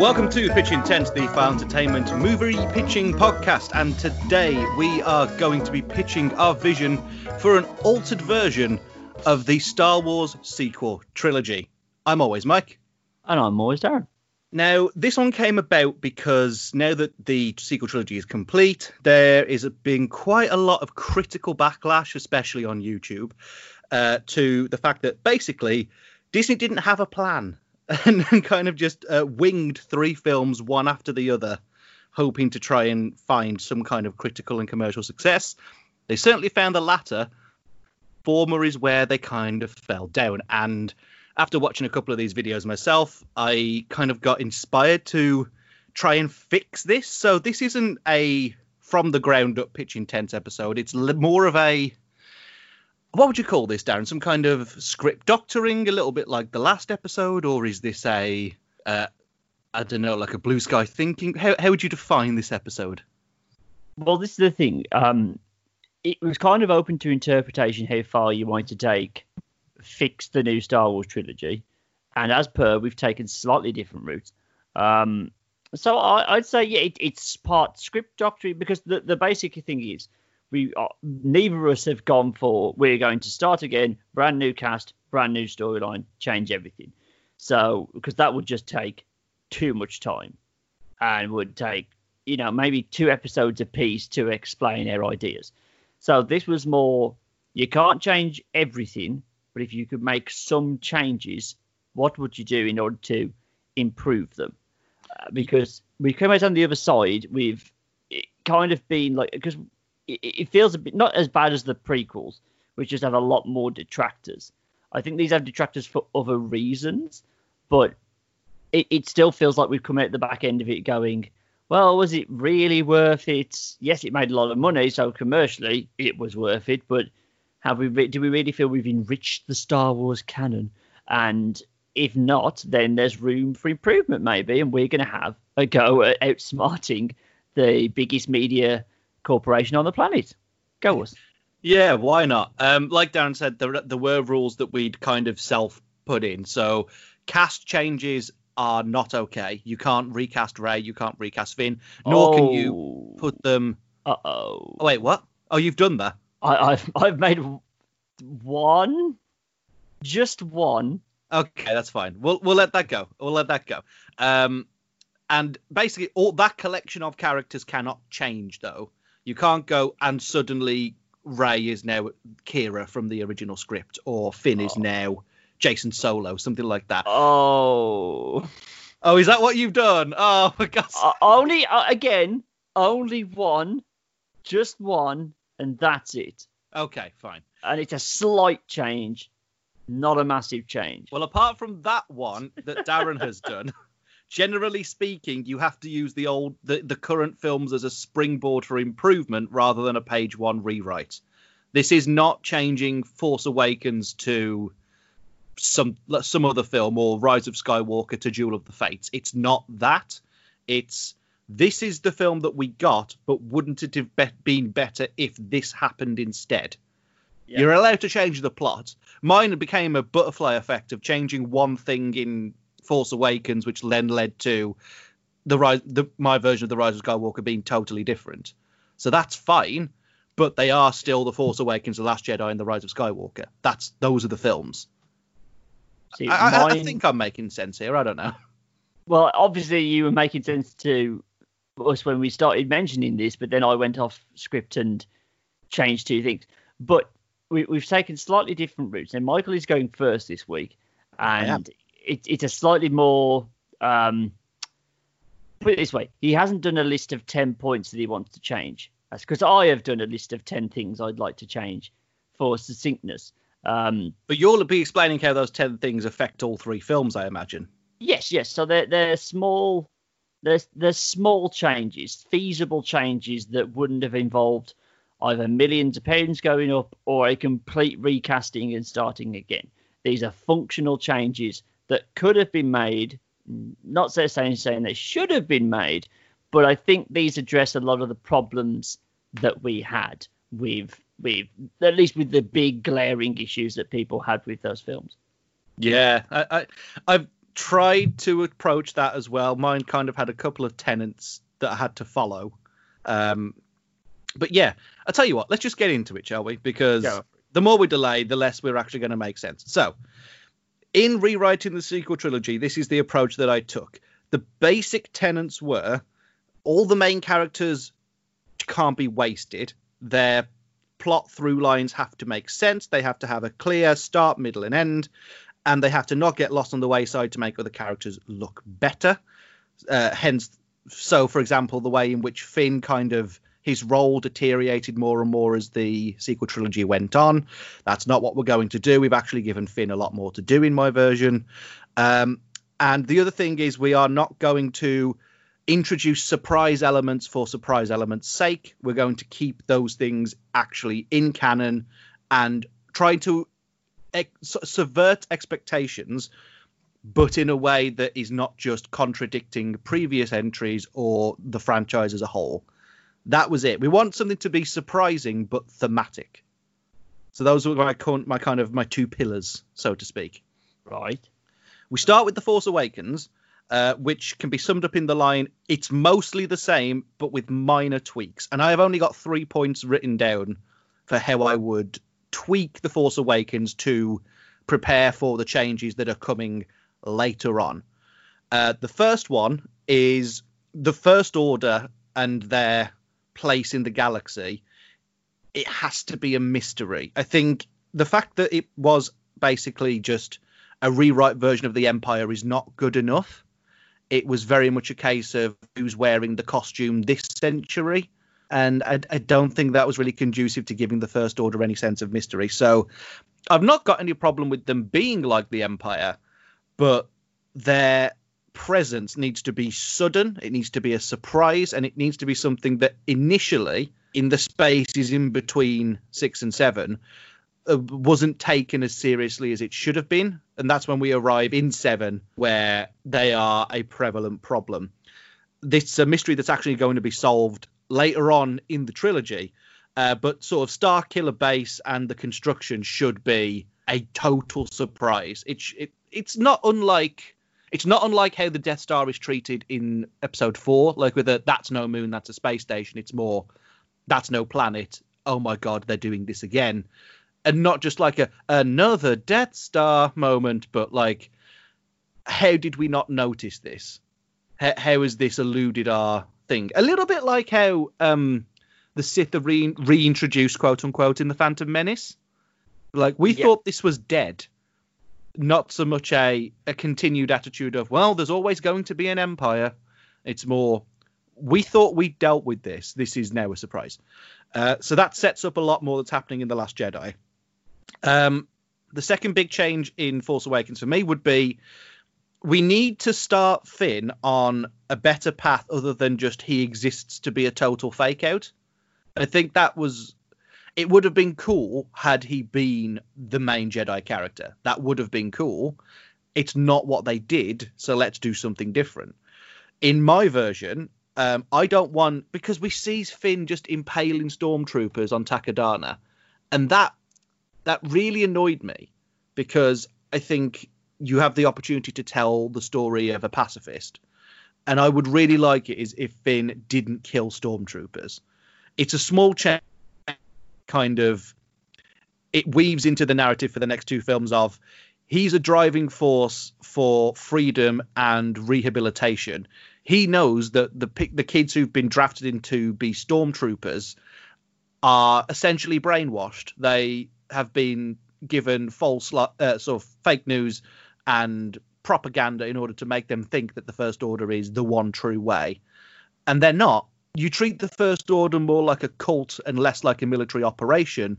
Welcome to Pitch Intense, the File Entertainment movie pitching podcast. And today we are going to be pitching our vision for an altered version of the Star Wars sequel trilogy. I'm always Mike. And I'm always Darren. Now, this one came about because now that the sequel trilogy is complete, there is been quite a lot of critical backlash, especially on YouTube, uh, to the fact that basically Disney didn't have a plan and, kind of just uh, winged three films one after the other, hoping to try and find some kind of critical and commercial success. They certainly found the latter. Former is where they kind of fell down. And after watching a couple of these videos myself, I kind of got inspired to try and fix this. So this isn't a from the ground up pitch intense episode. It's more of a what would you call this, Darren? Some kind of script doctoring, a little bit like the last episode, or is this a, uh, I don't know, like a blue sky thinking? How how would you define this episode? Well, this is the thing. Um, it was kind of open to interpretation how far you want to take, fix the new Star Wars trilogy, and as per, we've taken slightly different routes. Um, so I, would say yeah, it, it's part script doctoring because the the basic thing is we are, neither of us have gone for we're going to start again, brand new cast, brand new storyline, change everything. So because that would just take too much time and would take you know maybe two episodes a piece to explain our ideas. So this was more you can't change everything, but if you could make some changes, what would you do in order to improve them? Uh, because we came out on the other side, we've kind of been like because it, feels a bit not as bad as the prequels, which just have a lot more detractors. I think these have detractors for other reasons, but it, it still feels like we've come out the back end of it going, well, was it really worth it? Yes, it made a lot of money, so commercially it was worth it, but have we do we really feel we've enriched the Star Wars canon? And if not, then there's room for improvement maybe, and we're going to have a go at outsmarting the biggest media corporation on the planet. Go us. Yeah, why not? Um, like Darren said, there, there were rules that we'd kind of self put in. So cast changes are not okay. You can't recast Rey. you can't recast Finn, nor oh. can you oh. put them. Uh oh. Wait, what? Oh, you've done that. I, have I've made one, just one. Okay, that's fine. We'll we'll let that go. We'll let that go. Um, and basically, all that collection of characters cannot change though. You can't go and suddenly Rey is now Kira from the original script, or Finn oh. is now Jacen Solo, something like that. Oh. Oh, is that what you've done? Oh, for God's uh, Only, uh, again, only one, just one, and that's it. Okay, fine. And it's a slight change, not a massive change. Well, apart from that one that Darren has done, generally speaking, you have to use the old the, the current films as a springboard for improvement rather than a page one rewrite. This is not changing Force Awakens to some some other film or Rise of Skywalker to Duel of the Fates. It's not that. It's this is the film that we got, but wouldn't it have be- been better if this happened instead? Yeah. You're allowed to change the plot. Mine became a butterfly effect of changing one thing in Force Awakens, which then led to the rise, the, my version of the Rise of Skywalker being totally different. So that's fine, but they are still the Force Awakens, the Last Jedi, and the Rise of Skywalker. That's those are the films. See, I, mine... I, think I'm making sense here. I don't know. Well, obviously you were making sense to us when we started mentioning this, but then I went off script and changed two things. But we, have taken slightly different routes. And Michael is going first this week, and it, it's a slightly more um, put it this way: he hasn't done a list of ten points that he wants to change. That's because I have done a list of ten things I'd like to change for succinctness. Um, but you'll be explaining how those ten things affect all three films, I imagine. Yes, yes. So they're they're small. There's there's small changes, feasible changes that wouldn't have involved either millions of pounds going up or a complete recasting and starting again. These are functional changes that could have been made. Not saying saying they should have been made, but I think these address a lot of the problems that we had with with at least with the big glaring issues that people had with those films. Yeah, I, I I've tried to approach that as well. Mine kind of had a couple of tenets that I had to follow. Um, but yeah, I'll tell you what, let's just get into it, shall we? Because Yeah. the more we delay, the less we're actually going to make sense. So, in rewriting the sequel trilogy, this is the approach that I took. The basic tenets were all the main characters can't be wasted. Their plot through lines have to make sense. They have to have a clear start, middle, and end. And they have to not get lost on the wayside to make other characters look better. Uh, hence, so for example, the way in which Finn kind of his role deteriorated more and more as the sequel trilogy went on. That's not what we're going to do. We've actually given Finn a lot more to do in my version. Um, and the other thing is, we are not going to introduce surprise elements for surprise elements' sake. We're going to keep those things actually in canon and try to ex- subvert expectations, but in a way that is not just contradicting previous entries or the franchise as a whole. That was it. We want something to be surprising but thematic. So those were my my kind of my two pillars, so to speak. Right. We start with the Force Awakens, uh, which can be summed up in the line: "It's mostly the same, but with minor tweaks." And I have only got three points written down for how I would tweak the Force Awakens to prepare for the changes that are coming later on. Uh, the first one is the First Order and their place in the galaxy. It has to be a mystery. I think the fact that it was basically just a rewrite version of the Empire is not good enough. It was very much a case of who's wearing the costume this century. And I, I don't think that was really conducive to giving the First Order any sense of mystery. So I've not got any problem with them being like the Empire, but their presence needs to be sudden, it needs to be a surprise, and it needs to be something that initially, in the spaces in between six and seven, uh, wasn't taken as seriously as it should have been. And that's when we arrive in seven, where they are a prevalent problem. This is a mystery that's actually going to be solved later on in the trilogy. Uh, but sort of Starkiller base and the construction should be a total surprise. It, it it's not unlike it's not unlike how the Death Star is treated in Episode Four, like with a that's no moon, that's a space station. It's more that's no planet. Oh my god, they're doing this again, and not just like a another Death Star moment, but like how did we not notice this? How, how has this eluded our thing? A little bit like how um the Sith are re- reintroduced, quote unquote, in the Phantom Menace. Like we Yeah. thought this was dead, not so much a a continued attitude of well, there's always going to be an empire. It's more we thought we dealt with this. This is now a surprise. Uh, so that sets up a lot more that's happening in the Last Jedi. Um, the second big change in Force Awakens for me would be we need to start Finn on a better path other than just he exists to be a total fake out. I think that was it would have been cool had he been the main Jedi character. That would have been cool. It's not what they did, so let's do something different. In my version, um, I don't want because we see Finn just impaling stormtroopers on Takodana, and that that really annoyed me because I think you have the opportunity to tell the story of a pacifist, and I would really like it is if Finn didn't kill stormtroopers. It's a small change, kind of. It weaves into the narrative for the next two films of he's a driving force for freedom and rehabilitation. He knows that the the kids who've been drafted in to be stormtroopers are essentially brainwashed. They have been given false, uh, sort of fake news and propaganda in order to make them think that the First Order is the one true way, and they're not. You treat the First Order more like a cult and less like a military operation,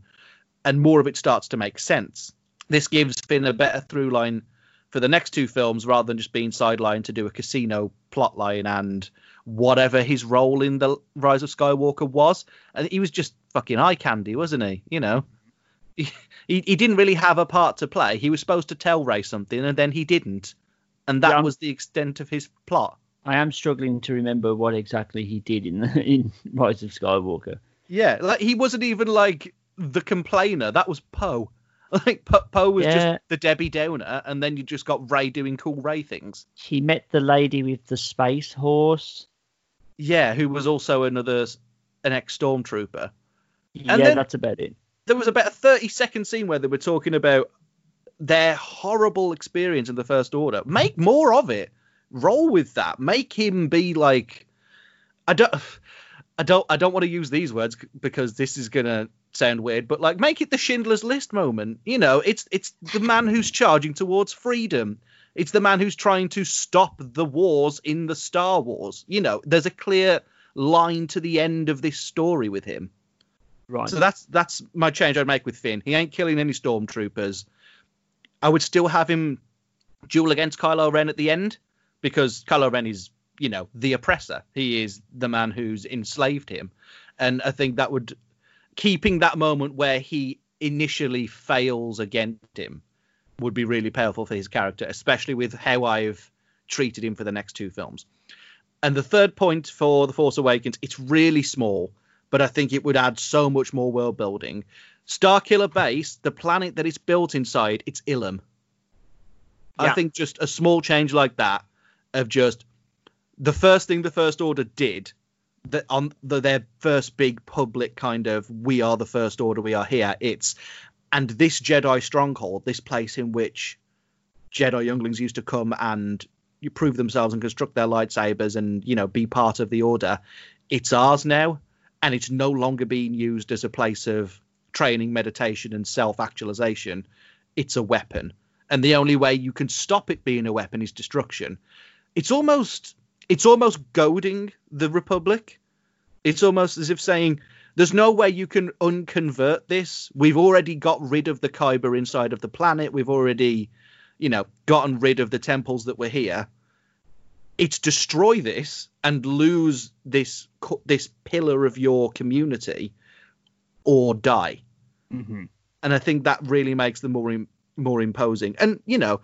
and more of it starts to make sense. This gives Finn a better through line for the next two films rather than just being sidelined to do a casino plotline and whatever his role in the Rise of Skywalker was. And he was just fucking eye candy, wasn't he? You know, he, he, didn't really have a part to play. He was supposed to tell Rey something and then he didn't. And that Yeah. was the extent of his plot. I am struggling to remember what exactly he did in in Rise of Skywalker. Yeah, like he wasn't even like the complainer. That was Poe. Like Po, Poe was Yeah. just the Debbie Downer, and then you just got Rey doing cool Rey things. He met the lady with the space horse. Yeah, who was also another an ex stormtrooper. yeah, then- that's about it. There was about a thirty second scene where they were talking about their horrible experience in the First Order. Make more of it. Roll with that. Make him be like I don't I don't I don't want to use these words because this is gonna sound weird, but like make it the Schindler's List moment. You know, it's it's the man who's charging towards freedom. It's the man who's trying to stop the wars in the Star Wars. You know, there's a clear line to the end of this story with him. Right. So that's that's my change I'd make with Finn. He ain't killing any stormtroopers. I would still have him duel against Kylo Ren at the end because Kylo Ren is, you know, the oppressor. He is the man who's enslaved him, and I think that would keeping that moment where he initially fails against him would be really powerful for his character, especially with how I've treated him for the next two films. And the third point for The Force Awakens, it's really small, but I think it would add so much more world building. Starkiller Base, the planet that it's built inside, it's Ilum. I think just a small change like that of just the first thing the First Order did that on the, their first big public kind of we are the First Order, we are here. It's and this Jedi stronghold, this place in which Jedi younglings used to come and you prove themselves and construct their lightsabers and you know be part of the Order. It's ours now, and it's no longer being used as a place of training, meditation, and self-actualization. It's a weapon, and the only way you can stop it being a weapon is destruction. It's almost it's almost goading the Republic. It's almost as if saying, "There's no way you can unconvert this. We've already got rid of the Kyber inside of the planet. We've already, you know, gotten rid of the temples that were here. It's destroy this and lose this this pillar of your community, or die." hmm and I think that really makes them more more imposing. And you know,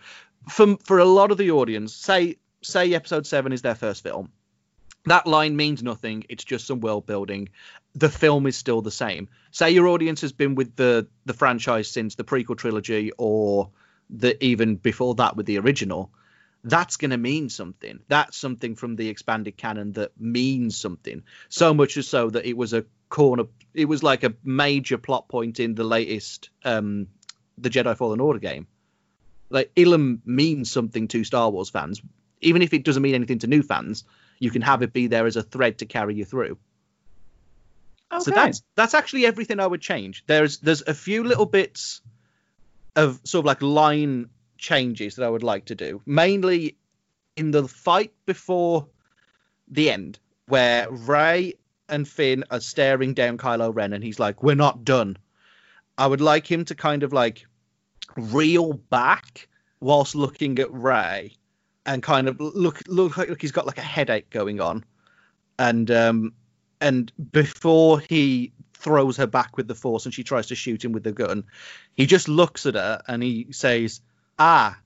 for for a lot of the audience, say say episode seven is their first film, that line means nothing. It's just some world building. The film is still the same. Say your audience has been with the the franchise since the prequel trilogy, or the even before that with the original. That's going to mean something. That's something from the expanded canon that means something. So much as so that it was a corner it was like a major plot point in the latest um the Jedi Fallen Order game. Like Ilum means something to Star Wars fans, even if it doesn't mean anything to new fans. You can have it be there as a thread to carry you through. So that's that's actually everything I would change. There's there's a few little bits of sort of like line changes that I would like to do, mainly in the fight before the end, where Rey and Finn are staring down Kylo Ren, and he's like, "We're not done." I would like him to kind of like reel back whilst looking at Rey, and kind of look look like, look he's got like a headache going on, and um and before he throws her back with the force and she tries to shoot him with the gun, he just looks at her and he says, "Ah,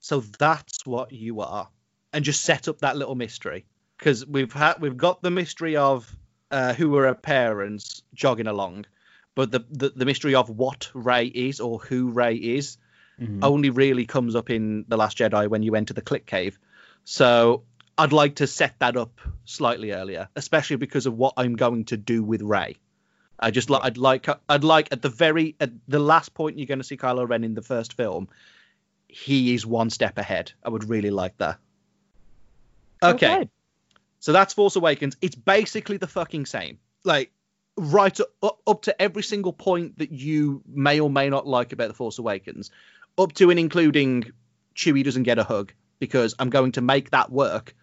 so that's what you are," and just set up that little mystery. Because we've had we've got the mystery of uh, who are her parents jogging along, but the, the the mystery of what Rey is or who Rey is Mhm. only really comes up in the Last Jedi when you enter the Click Cave. So I'd like to set that up slightly earlier, especially because of what I'm going to do with Rey. I just like I'd like I'd like at the very at the last point you're going to see Kylo Ren in the first film, he is one step ahead. I would really like that. okay. So that's Force Awakens. It's basically the fucking same. Like right up, up to every single point that you may or may not like about the Force Awakens, up to and including Chewie doesn't get a hug because I'm going to make that work.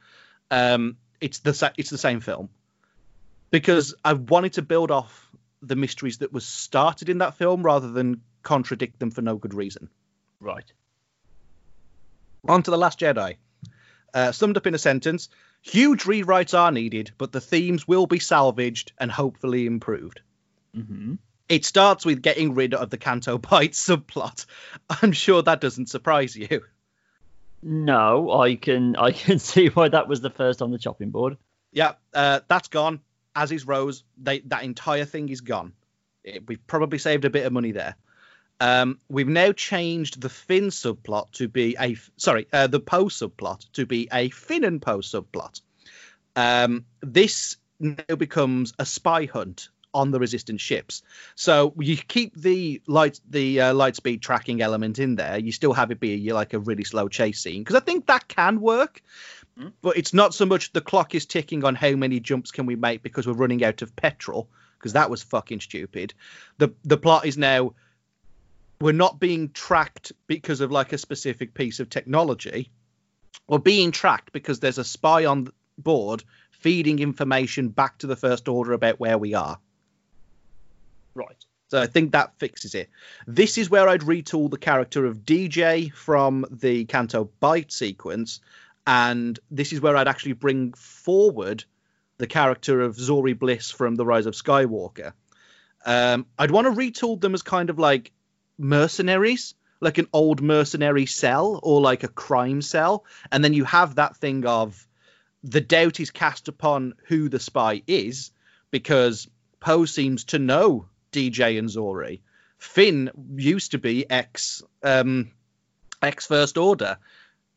Um, it's the sa- it's the same film because I wanted to build off the mysteries that was started in that film rather than contradict them for no good reason. Right. On to The Last Jedi. Uh, summed up in a sentence huge rewrites are needed, but the themes will be salvaged and hopefully improved. hmm It starts with getting rid of the Canto Bight subplot. I'm sure that doesn't surprise you. No, I can I can see why that was the first on the chopping board. Yeah, uh, that's gone. As is Rose. They, that entire thing is gone. It, we've probably saved a bit of money there. Um, we've now changed the Finn subplot to be a sorry, uh, the Poe subplot to be a Finn and Poe subplot. Um, this now becomes a spy hunt on the resistance ships. So you keep the light the uh, light speed tracking element in there. You still have it be like a really slow chase scene because I think that can work. Mm. But it's not so much the clock is ticking on how many jumps can we make because we're running out of petrol because that was fucking stupid. The the plot is now we're not being tracked because of like a specific piece of technology. We're being tracked because there's a spy on board feeding information back to the First Order about where we are. Right. So I think that fixes it. This is where I'd retool the character of DJ from the Canto Bight sequence, and this is where I'd actually bring forward the character of Zorii Bliss from The Rise of Skywalker. Um, I'd want to retool them as kind of like mercenaries, like an old mercenary cell or like a crime cell, and then you have that thing of the doubt is cast upon who the spy is because Poe seems to know DJ and Zorii. Finn used to be ex um, ex First Order.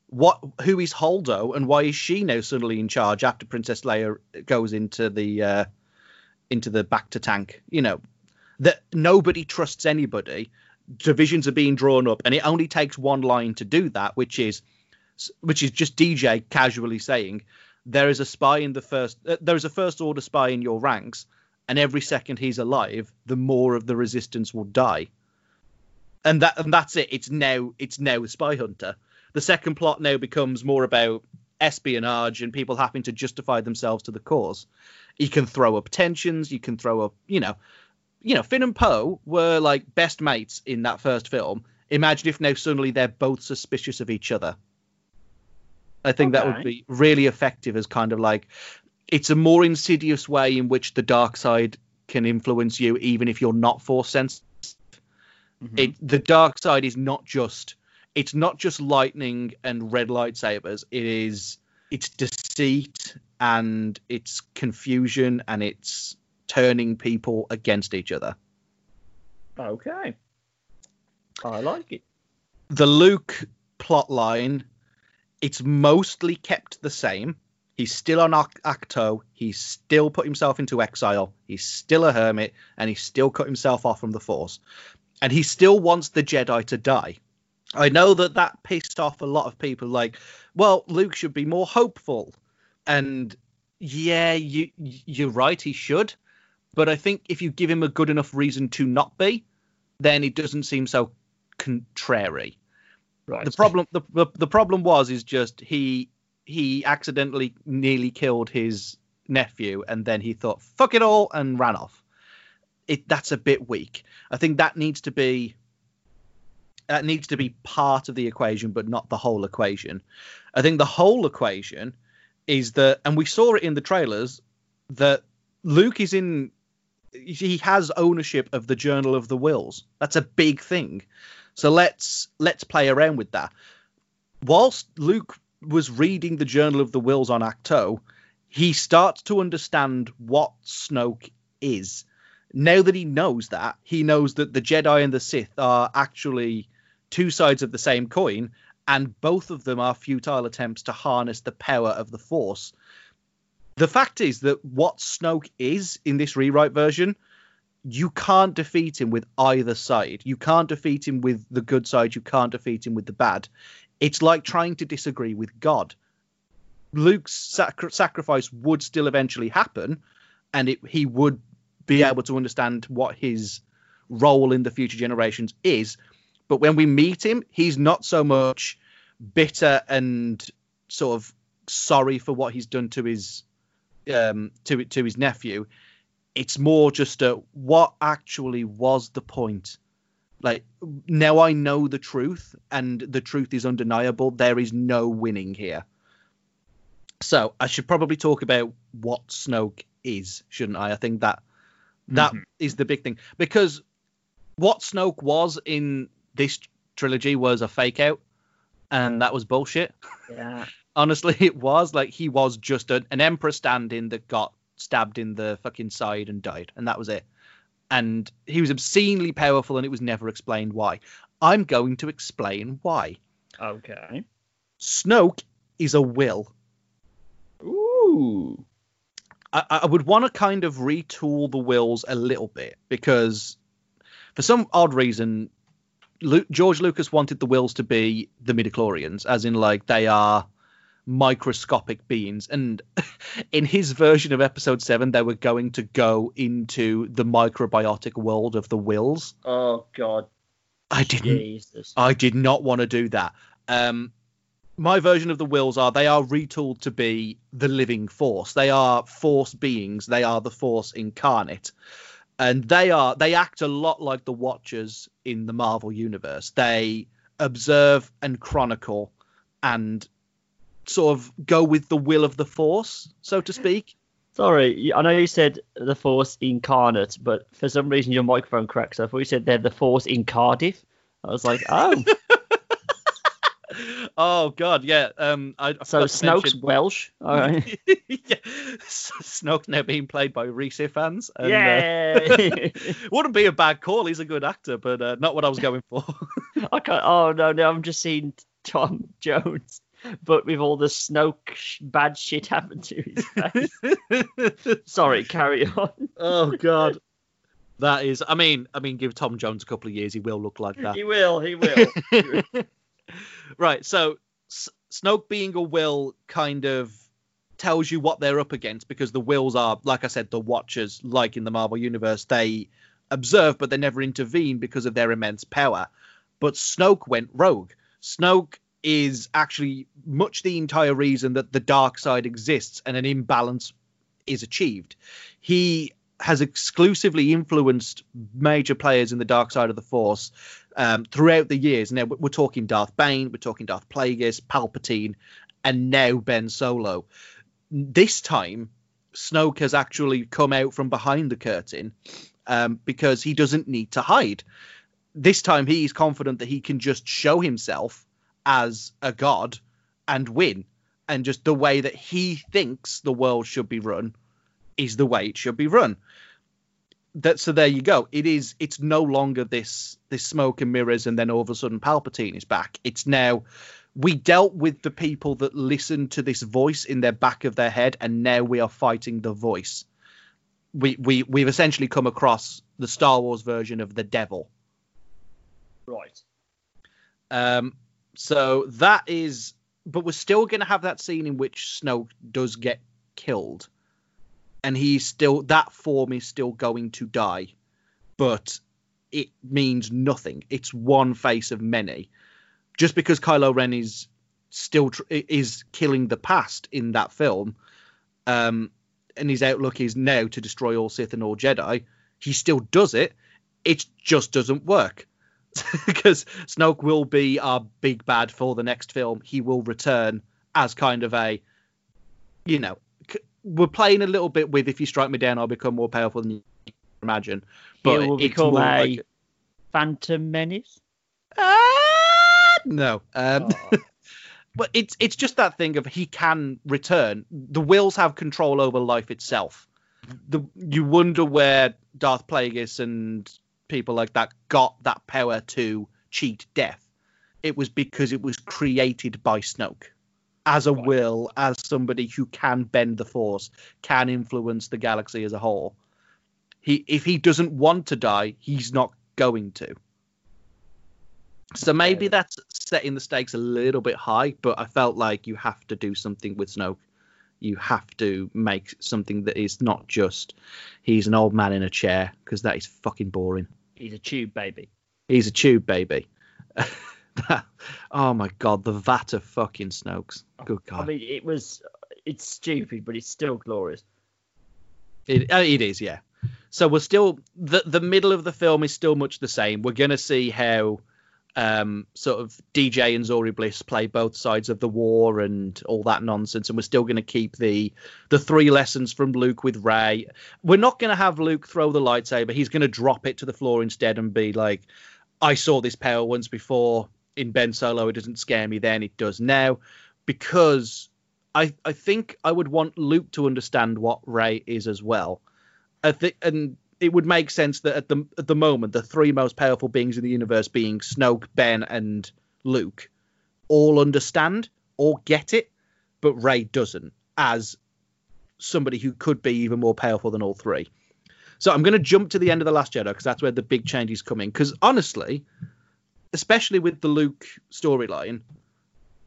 What? Who is Holdo, and why is she now suddenly in charge after Princess Leia goes into the uh, into the bacta tank? You know that nobody trusts anybody. Divisions are being drawn up, and it only takes one line to do that, which is which is just DJ casually saying there is a spy in the first uh, there is a first order spy in your ranks and every second he's alive the more of the resistance will die. And that and that's it. It's now it's now spy hunter. The second plot now becomes more about espionage and people having to justify themselves to the cause. You can throw up tensions. You can throw up you know you know finn and poe were like best mates in that first film. Imagine if now suddenly they're both suspicious of each other. I think okay. that would be really effective as kind of like it's a more insidious way in which the dark side can influence you, even if you're not force sensitive. Mm-hmm. It, the dark side is not just it's not just lightning and red lightsabers. It is it's deceit and it's confusion and it's turning people against each other. Okay, I like it. The Luke plot line it's mostly kept the same. He's still on Ahch-To. He's still put himself into exile. He's still a hermit, and he's still cut himself off from the Force. And he still wants the Jedi to die. I know that that pissed off a lot of people. Like, well, Luke should be more hopeful, and yeah, you you're right. He should, but I think if you give him a good enough reason to not be, then it doesn't seem so contrary. Right. The problem the, the, the problem was is just he he accidentally nearly killed his nephew and then he thought fuck it all and ran off. It that's a bit weak. I think that needs to be that needs to be part of the equation but not the whole equation. I think the whole equation is that and we saw it in the trailers that Luke is in he has ownership of the Journal of the Whills. That's a big thing. So let's let's play around with that. Whilst Luke was reading the Journal of the Whills on Ahch-To, he starts to understand what Snoke is. Now that he knows that, he knows that the Jedi and the Sith are actually two sides of the same coin, and both of them are futile attempts to harness the power of the Force. The fact is that what Snoke is in this rewrite version you can't defeat him with either side. You can't defeat him with the good side. You can't defeat him with the bad. It's like trying to disagree with God. Luke's sac- sacrifice would still eventually happen, and it, he would be able to understand what his role in the future generations is. But when we meet him, he's not so much bitter and sort of sorry for what he's done to his um, to to his nephew it's more just a what actually was the point like now i know the truth and the truth is undeniable there is no winning here. So i should probably talk about what snoke is shouldn't i? I think that that mm-hmm. is the big thing. Because what snoke was in this trilogy was a fake out and that was bullshit. Yeah. Honestly it was like he was just a, an emperor stand-in that got stabbed in the fucking side and died, and that was it. And he was obscenely powerful, and it was never explained why. I'm going to explain why. Okay. Snoke is a Whill. Ooh. I, I would want to kind of retool the Whills a little bit because, for some odd reason, Lu- George Lucas wanted the Whills to be the midichlorians, as in like they are microscopic beings. And in his version of Episode Seven, they were going to go into the microbiotic world of the Whills. Oh God. I didn't. Jesus. I did not want to do that. Um, my version of the Whills are they are retooled to be the living force. They are force beings. They are the force incarnate, and they are they act a lot like the Watchers in the Marvel universe. They observe and chronicle, and sort of go with the will of the force, so to speak. Sorry, I know you said the Force incarnate, but for some reason your microphone cracked. So I thought you said they're the Force in Cardiff. I was like, oh, Oh God, yeah. Um, I, I so Snoke's mention- Welsh. All right. yeah. Snoke now being played by Rhys Ifans. And, uh, Yeah. wouldn't be a bad call. He's a good actor, but uh, not what I was going for. I can't. Oh no, no, I'm just seeing Tom Jones, but with all the Snoke sh- bad shit happened to his face. Sorry, carry on. oh God, that is. I mean, I mean, give Tom Jones a couple of years, he will look like that. He will. He will. right. So S- Snoke being a Whill kind of tells you what they're up against because the Whills are, like I said, the Watchers, like in the Marvel universe, they observe but they never intervene because of their immense power. But Snoke went rogue. Snoke is actually much the entire reason that the dark side exists and an imbalance is achieved. He has exclusively influenced major players in the dark side of the Force um, throughout the years. Now we're talking Darth Bane, we're talking Darth Plagueis, Palpatine, and now Ben Solo. This time, Snoke has actually come out from behind the curtain um, because he doesn't need to hide. This time, he's confident that he can just show himself as a god and win. And just the way that he thinks the world should be run is the way it should be run. That so there you go. It is. It's no longer this this smoke and mirrors, and then all of a sudden Palpatine is back. It's now we dealt with the people that listened to this voice in their back of their head, and now we are fighting the voice. We we we've essentially come across the Star Wars version of the devil. right. Um, so that is, but we're still going to have that scene in which Snoke does get killed, and he's still that form is still going to die, but it means nothing. It's one face of many. Just because Kylo Ren is still tr- is killing the past in that film, um, and his outlook is now to destroy all Sith and all Jedi, he still does it. It just doesn't work because Snoke will be our big bad for the next film. He will return as kind of a, you know, we're playing a little bit with if you strike me down, I'll become more powerful than you imagine. But he will it's become a like- Phantom Menace. Ah, no. Um, Oh. but it's it's just that thing of he can return. The Whills have control over life itself. The you wonder where Darth Plagueis and people like that got that power to cheat death. It was because it was created by Snoke as a Right. Whill, as somebody who can bend the Force, can influence the galaxy as a whole. He if he doesn't want to die, he's not going to. So maybe that's setting the stakes a little bit high, but I felt like you have to do something with Snoke. You have to make something that is not just he's an old man in a chair because that is fucking boring. He's a tube baby. He's a tube baby. That- oh my god, the vat of fucking Snokes. Good god. I mean, it was. It's stupid, but it's still glorious. It, uh, it is, yeah. So we're still the the middle of the film is still much the same. We're gonna see how um, sort of DJ and Zorii Bliss play both sides of the war and all that nonsense, and we're still gonna keep the the three lessons from Luke with Rey. We're not gonna have Luke throw the lightsaber. He's gonna drop it to the floor instead and be like, "I saw this power once before in Ben Solo. It doesn't scare me then. It does now." Because I I think I would want Luke to understand what Rey is as well. I think, and it would make sense that at the at the moment the three most powerful beings in the universe being Snoke, Ben, and Luke all understand or get it, but Rey doesn't as somebody who could be even more powerful than all three. So I'm going to jump to the end of the Last Jedi because that's where the big change is coming. Because honestly, especially with the Luke storyline,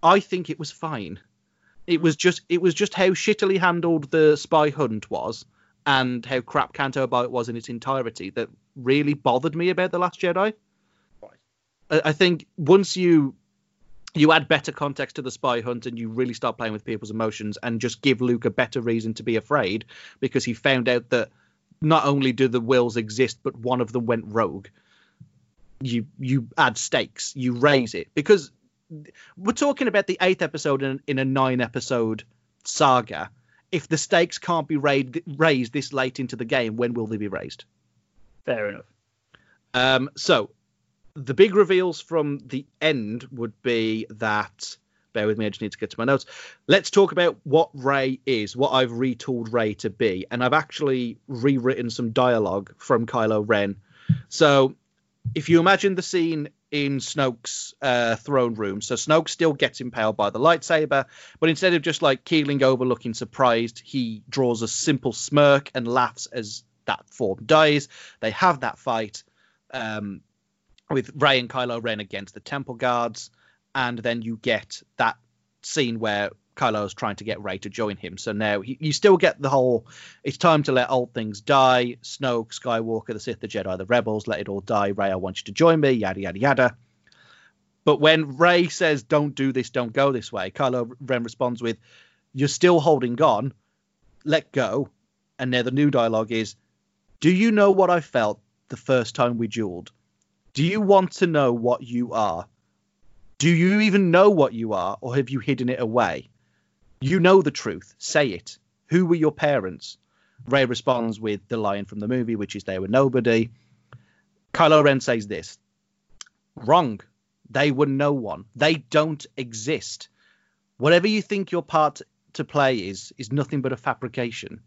I think it was fine. It was just it was just how shittily handled the spy hunt was and how crap Canto Bight was in its entirety that really bothered me about the Last Jedi. I, I think once you you add better context to the spy hunt and you really start playing with people's emotions and just give Luke a better reason to be afraid because he found out that not only do the Whills exist, but one of them went rogue. You you add stakes, you raise it because we're talking about the eighth episode in, in a nine episode saga. If the stakes can't be raised, raised this late into the game, when will they be raised? Fair enough. Um, so the big reveals from the end would be that bear with me, I just need to get to my notes. Let's talk about what Rey is, what I've retooled Rey to be. And I've actually rewritten some dialogue from Kylo Ren. So if you imagine the scene in Snoke's uh, throne room, so Snoke still gets impaled by the lightsaber, but instead of just like keeling over looking surprised, he draws a simple smirk and laughs as that form dies. They have that fight. Um, with Rey and Kylo Ren against the Temple Guards and then you get that scene where Kylo's trying to get Rey to join him. So now he, you still get the whole it's time to let old things die. Snoke, Skywalker, the Sith, the Jedi, the Rebels, let it all die. Rey, I want you to join me, yada, yada, yada. But when Rey says, don't do this, don't go this way, Kylo Ren responds with, you're still holding on, let go. And now the new dialogue is, do you know what I felt the first time we dueled? Do you want to know what you are? Do you even know what you are, or have you hidden it away? You know the truth. Say it. Who were your parents? Rey responds with the line from the movie, which is they were nobody. Kylo Ren says this Wrong. They were no one. They don't exist. Whatever you think your part to play is, is nothing but a fabrication.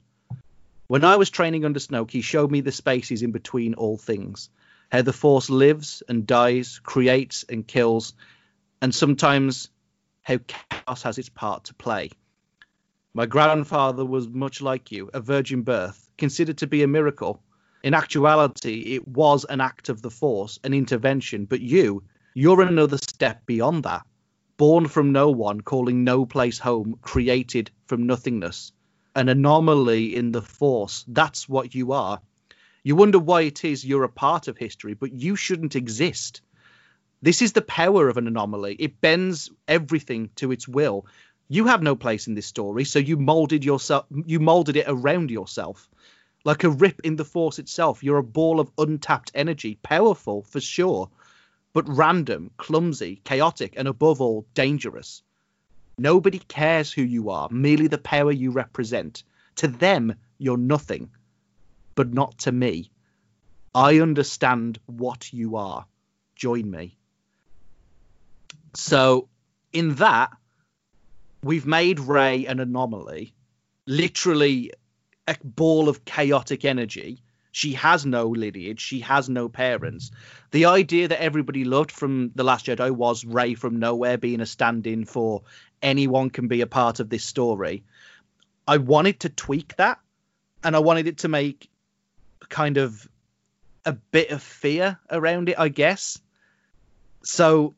When I was training under Snoke, he showed me the spaces in between all things, how the Force lives and dies, creates and kills, and sometimes how chaos has its part to play. My grandfather was much like you, a virgin birth, considered to be a miracle. In actuality, it was an act of the force, an intervention, but you, you're another step beyond that. Born from no one, calling no place home, created from nothingness. An anomaly in the force, that's what you are. You wonder why it is you're a part of history, but you shouldn't exist. This is the power of an anomaly. It bends everything to its will. You have no place in this story, so you molded yourself you molded it around yourself. Like a rip in the force itself, you're a ball of untapped energy, powerful for sure, but random, clumsy, chaotic, and above all, dangerous. Nobody cares who you are, merely the power you represent. To them, you're nothing, but not to me. I understand what you are. Join me. So in that, we've made Rey an anomaly, literally a ball of chaotic energy. She has no lineage. She has no parents. The idea that everybody loved from The Last Jedi was Rey from nowhere being a stand in for anyone can be a part of this story. I wanted to tweak that and I wanted it to make kind of a bit of fear around it, I guess. So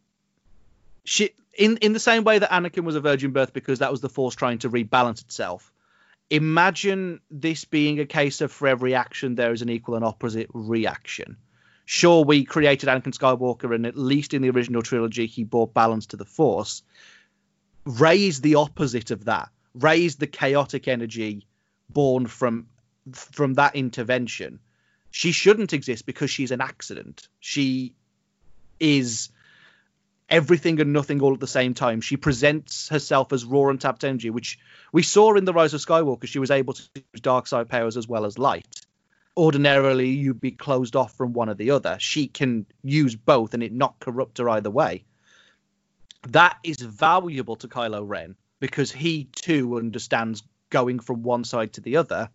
she in in the same way that Anakin was a virgin birth because that was the Force trying to rebalance itself. Imagine this being a case of for every action there is an equal and opposite reaction. Sure, we created Anakin Skywalker, and at least in the original trilogy, he brought balance to the Force. Rey's the opposite of that. Rey's the chaotic energy born from from that intervention. She shouldn't exist because she's an accident. She is everything and nothing all at the same time. She presents herself as raw and tapped energy, which we saw in the Rise of Skywalker. She was able to use dark side powers as well as light. Ordinarily, you'd be closed off from one or the other. She can use both, and it not corrupt her either way. That is valuable to Kylo Ren because he too understands going from one side to the other,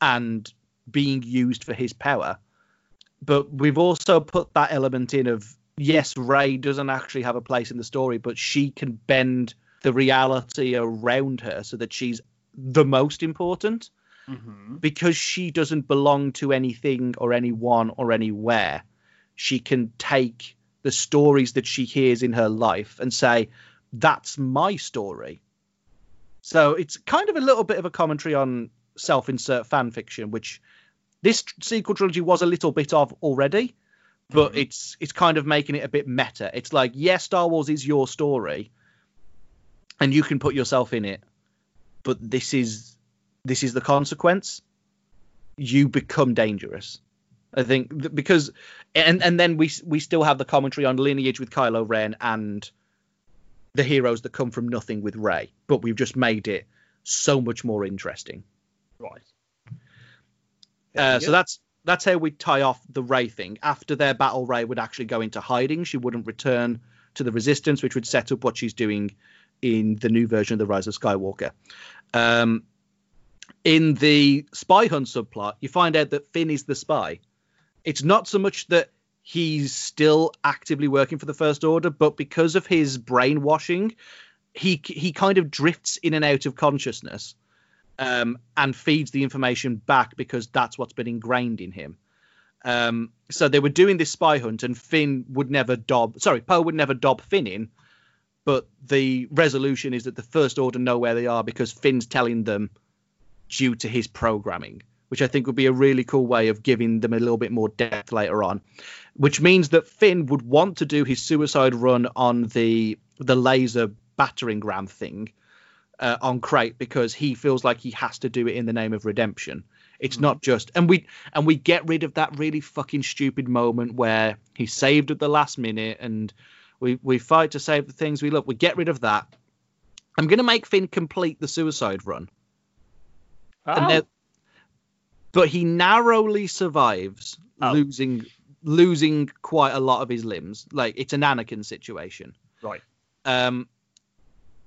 and being used for his power. But we've also put that element in of yes, Rey doesn't actually have a place in the story, but she can bend the reality around her so that she's the most important Mm-hmm. because she doesn't belong to anything or anyone or anywhere. She can take the stories that she hears in her life and say, that's my story. So it's kind of a little bit of a commentary on self insert fan fiction, which this sequel trilogy was a little bit of already, but Mhm. it's it's kind of making it a bit meta. It's like, yes, Star Wars is your story, and you can put yourself in it, but this is this is the consequence. You become dangerous. I think th- because and and then we we still have the commentary on lineage with Kylo Ren and the heroes that come from nothing with Rey, but we've just made it so much more interesting. Right. Uh, so that's that's how we tie off the Rey thing. After their battle, Rey would actually go into hiding. She wouldn't return to the Resistance, which would set up what she's doing in the new version of the Rise of Skywalker. Um, in the spy hunt subplot, you find out that Finn is the spy. It's not so much that he's still actively working for the First Order, but because of his brainwashing, he he kind of drifts in and out of consciousness um, and feeds the information back because that's what's been ingrained in him. Um, so they were doing this spy hunt, and Finn would never dob. Sorry, Poe would never dob Finn in. But the resolution is that the First Order know where they are because Finn's telling them due to his programming, which I think would be a really cool way of giving them a little bit more depth later on. Which means that Finn would want to do his suicide run on the the laser battering ram thing uh, on Crait because he feels like he has to do it in the name of redemption. It's not just and we and we get rid of that really fucking stupid moment where he's saved at the last minute and we we fight to save the things we love. We get rid of that. I'm gonna make Finn complete the suicide run. Oh, but he narrowly survives Oh. losing losing quite a lot of his limbs. Like it's an Anakin situation. right. Um,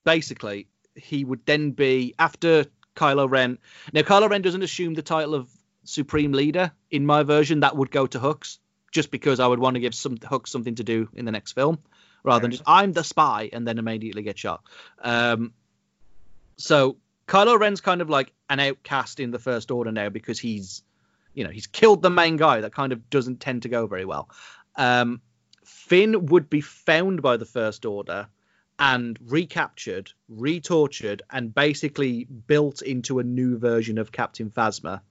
basically, he would then be after Kylo Ren. Now, Kylo Ren doesn't assume the title of Supreme Leader in my version. That would go to Hux, just because I would want to give some Hux something to do in the next film, rather than just I'm the spy and then immediately get shot. Um, so Kylo Ren's kind of like an outcast in the First Order now because he's, you know, he's killed the main guy. That kind of doesn't tend to go very well. Um, Finn would be found by the First Order and recaptured, retortured, and basically built into a new version of Captain Phasma.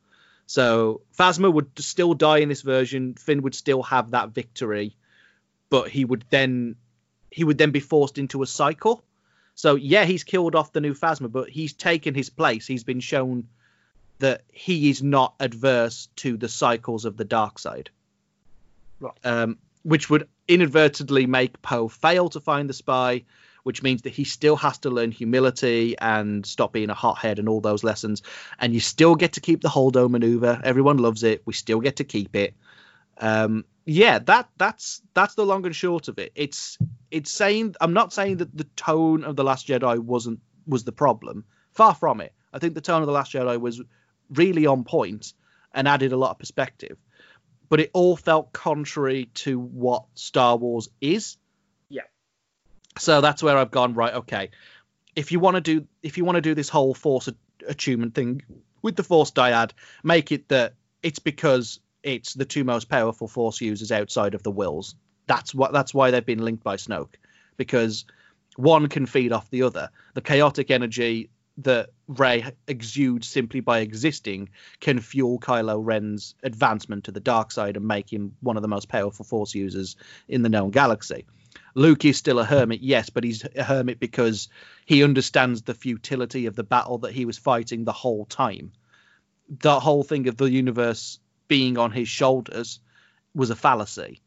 So Phasma would still die in this version. Finn would still have that victory, but he would then he would then be forced into a cycle. So yeah, he's killed off the new Phasma, but he's taken his place. He's been shown that he is not adverse to the cycles of the dark side. Right. Um, which would inadvertently make Poe fail to find the spy, which means that he still has to learn humility and stop being a hothead and all those lessons. And you still get to keep the Holdo maneuver. Everyone loves it. We still get to keep it. Um, yeah, that that's that's the long and short of it. It's it's saying I'm not saying that the tone of the Last Jedi wasn't was the problem. Far from it. I think the tone of the Last Jedi was really on point and added a lot of perspective. But it all felt contrary to what Star Wars is. So that's where I've gone right. Okay, if you want to do if you want to do this whole Force attunement thing with the Force dyad, make it that it's because it's the two most powerful Force users outside of the Whills. That's what that's why they've been linked by Snoke, because one can feed off the other. The chaotic energy that Rey exudes simply by existing can fuel Kylo Ren's advancement to the dark side and make him one of the most powerful Force users in the known galaxy. Luke is still a hermit, yes, but he's a hermit because he understands the futility of the battle that he was fighting the whole time. The whole thing of the universe being on his shoulders was a fallacy.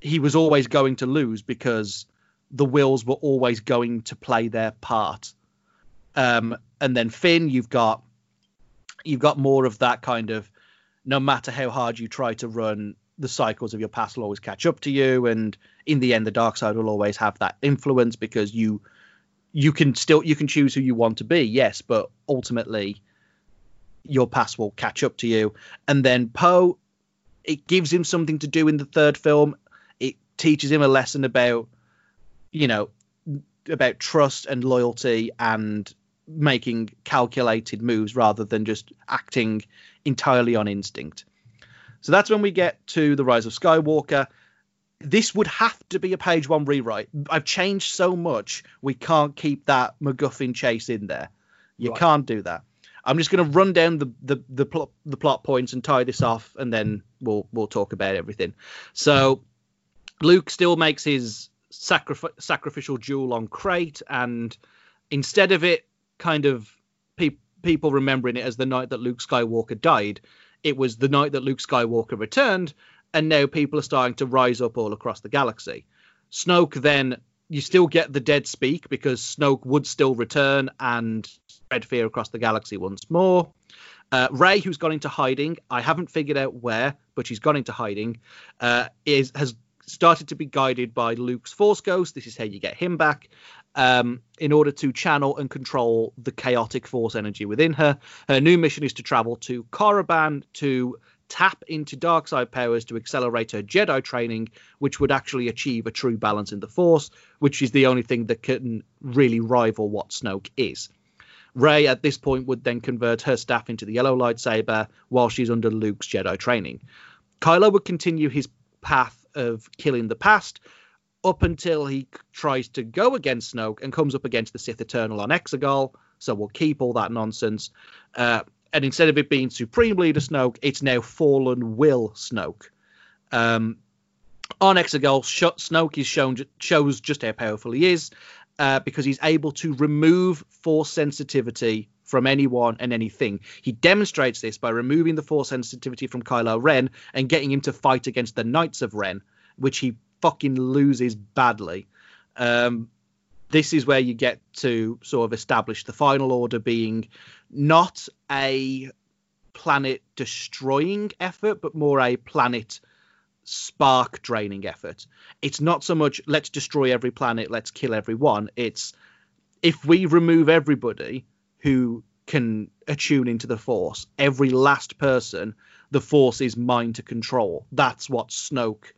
He was always going to lose because the Whills were always going to play their part. Um, and then Finn, you've got you've got more of that kind of no matter how hard you try to run, the cycles of your past will always catch up to you, and in the end, the dark side will always have that influence because you you can still you can choose who you want to be, yes, but ultimately your past will catch up to you. And then Poe, it gives him something to do in the third film. It teaches him a lesson about, you know, about trust and loyalty and making calculated moves rather than just acting entirely on instinct. So that's when we get to the Rise of Skywalker. This would have to be a page one rewrite. I've changed so much, we can't keep that MacGuffin chase in there. You right. can't do that. I'm just going to run down the the the plot the plot points and tie this off, and then we'll we'll talk about everything. So Luke still makes his sacrif- sacrificial duel on Crait, and instead of it kind of pe- people remembering it as the night that Luke Skywalker died, it was the night that Luke Skywalker returned, and now people are starting to rise up all across the galaxy. Snoke then you still get the dead speak because Snoke would still return and spread fear across the galaxy once more. Uh, Rey, who's gone into hiding, I haven't figured out where, but she's gone into hiding, uh, is has started to be guided by Luke's Force Ghost. This is how you get him back. Um, in order to channel and control the chaotic force energy within her. Her new mission is to travel to Korriban to tap into dark side powers to accelerate her Jedi training, which would actually achieve a true balance in the Force, which is the only thing that can really rival what Snoke is. Rey at this point would then convert her staff into the yellow lightsaber while she's under Luke's Jedi training. Kylo would continue his path of killing the past up until he tries to go against Snoke and comes up against the Sith Eternal on Exegol. So we'll keep all that nonsense. Uh, and instead of it being Supreme Leader Snoke, it's now Fallen Whill Snoke. Um, on Exegol, Snoke is shown shows just how powerful he is uh, because he's able to remove force sensitivity from anyone and anything. He demonstrates this by removing the force sensitivity from Kylo Ren and getting him to fight against the Knights of Ren, which he fucking loses badly. Um, this is where you get to sort of establish the final order being not a planet destroying effort, but more a planet spark draining effort. It's not so much let's destroy every planet, let's kill everyone. It's if we remove everybody, who can attune into the force. Every last person, the force is mine to control. That's what Snoke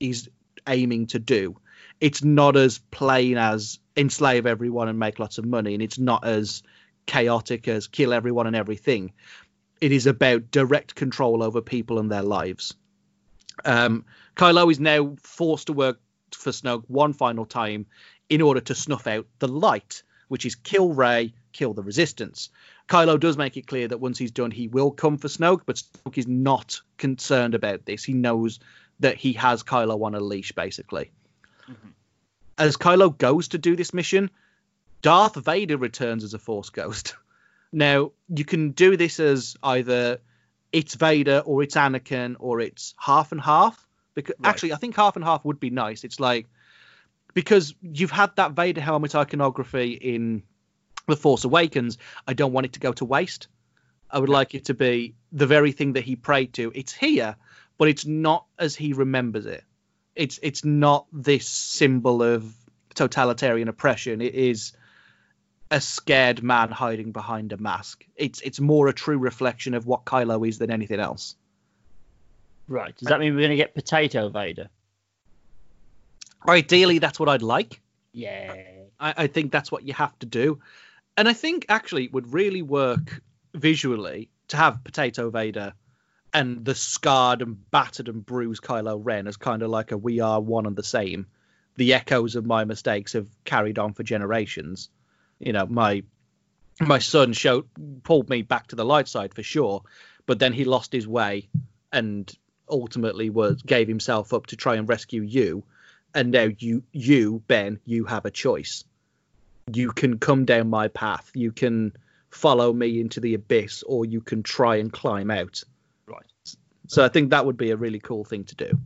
is aiming to do. It's not as plain as enslave everyone and make lots of money, and it's not as chaotic as kill everyone and everything. It is about direct control over people and their lives. Um, Kylo is now forced to work for Snoke one final time in order to snuff out the light, which is kill Rey, kill the resistance. Kylo does make it clear that once he's done, he will come for Snoke, but Snoke is not concerned about this. He knows that he has Kylo on a leash, basically. Mm-hmm. As Kylo goes to do this mission, Darth Vader returns as a Force ghost. now, you can do this as either it's Vader or it's Anakin or it's half and half. Because right. actually, I think half and half would be nice. It's like because you've had that Vader helmet iconography in the Force Awakens, I don't want it to go to waste. I would like it to be the very thing that he prayed to. It's here, but it's not as he remembers it. It's it's not this symbol of totalitarian oppression. It is a scared man hiding behind a mask. It's it's more a true reflection of what Kylo is than anything else. Right. Does that mean we're going to get Potato Vader? Ideally, that's what I'd like. Yeah. I, I think that's what you have to do and I think actually it would really work visually to have Potato Vader and the scarred and battered and bruised Kylo Ren as kind of like a we are one and the same. The echoes of my mistakes have carried on for generations. You know, my my son showed pulled me back to the light side for sure, but then he lost his way and ultimately was gave himself up to try and rescue you. And now you you Ben, you have a choice you can come down my path. You can follow me into the abyss, or you can try and climb out. So I think that would be a really cool thing to do.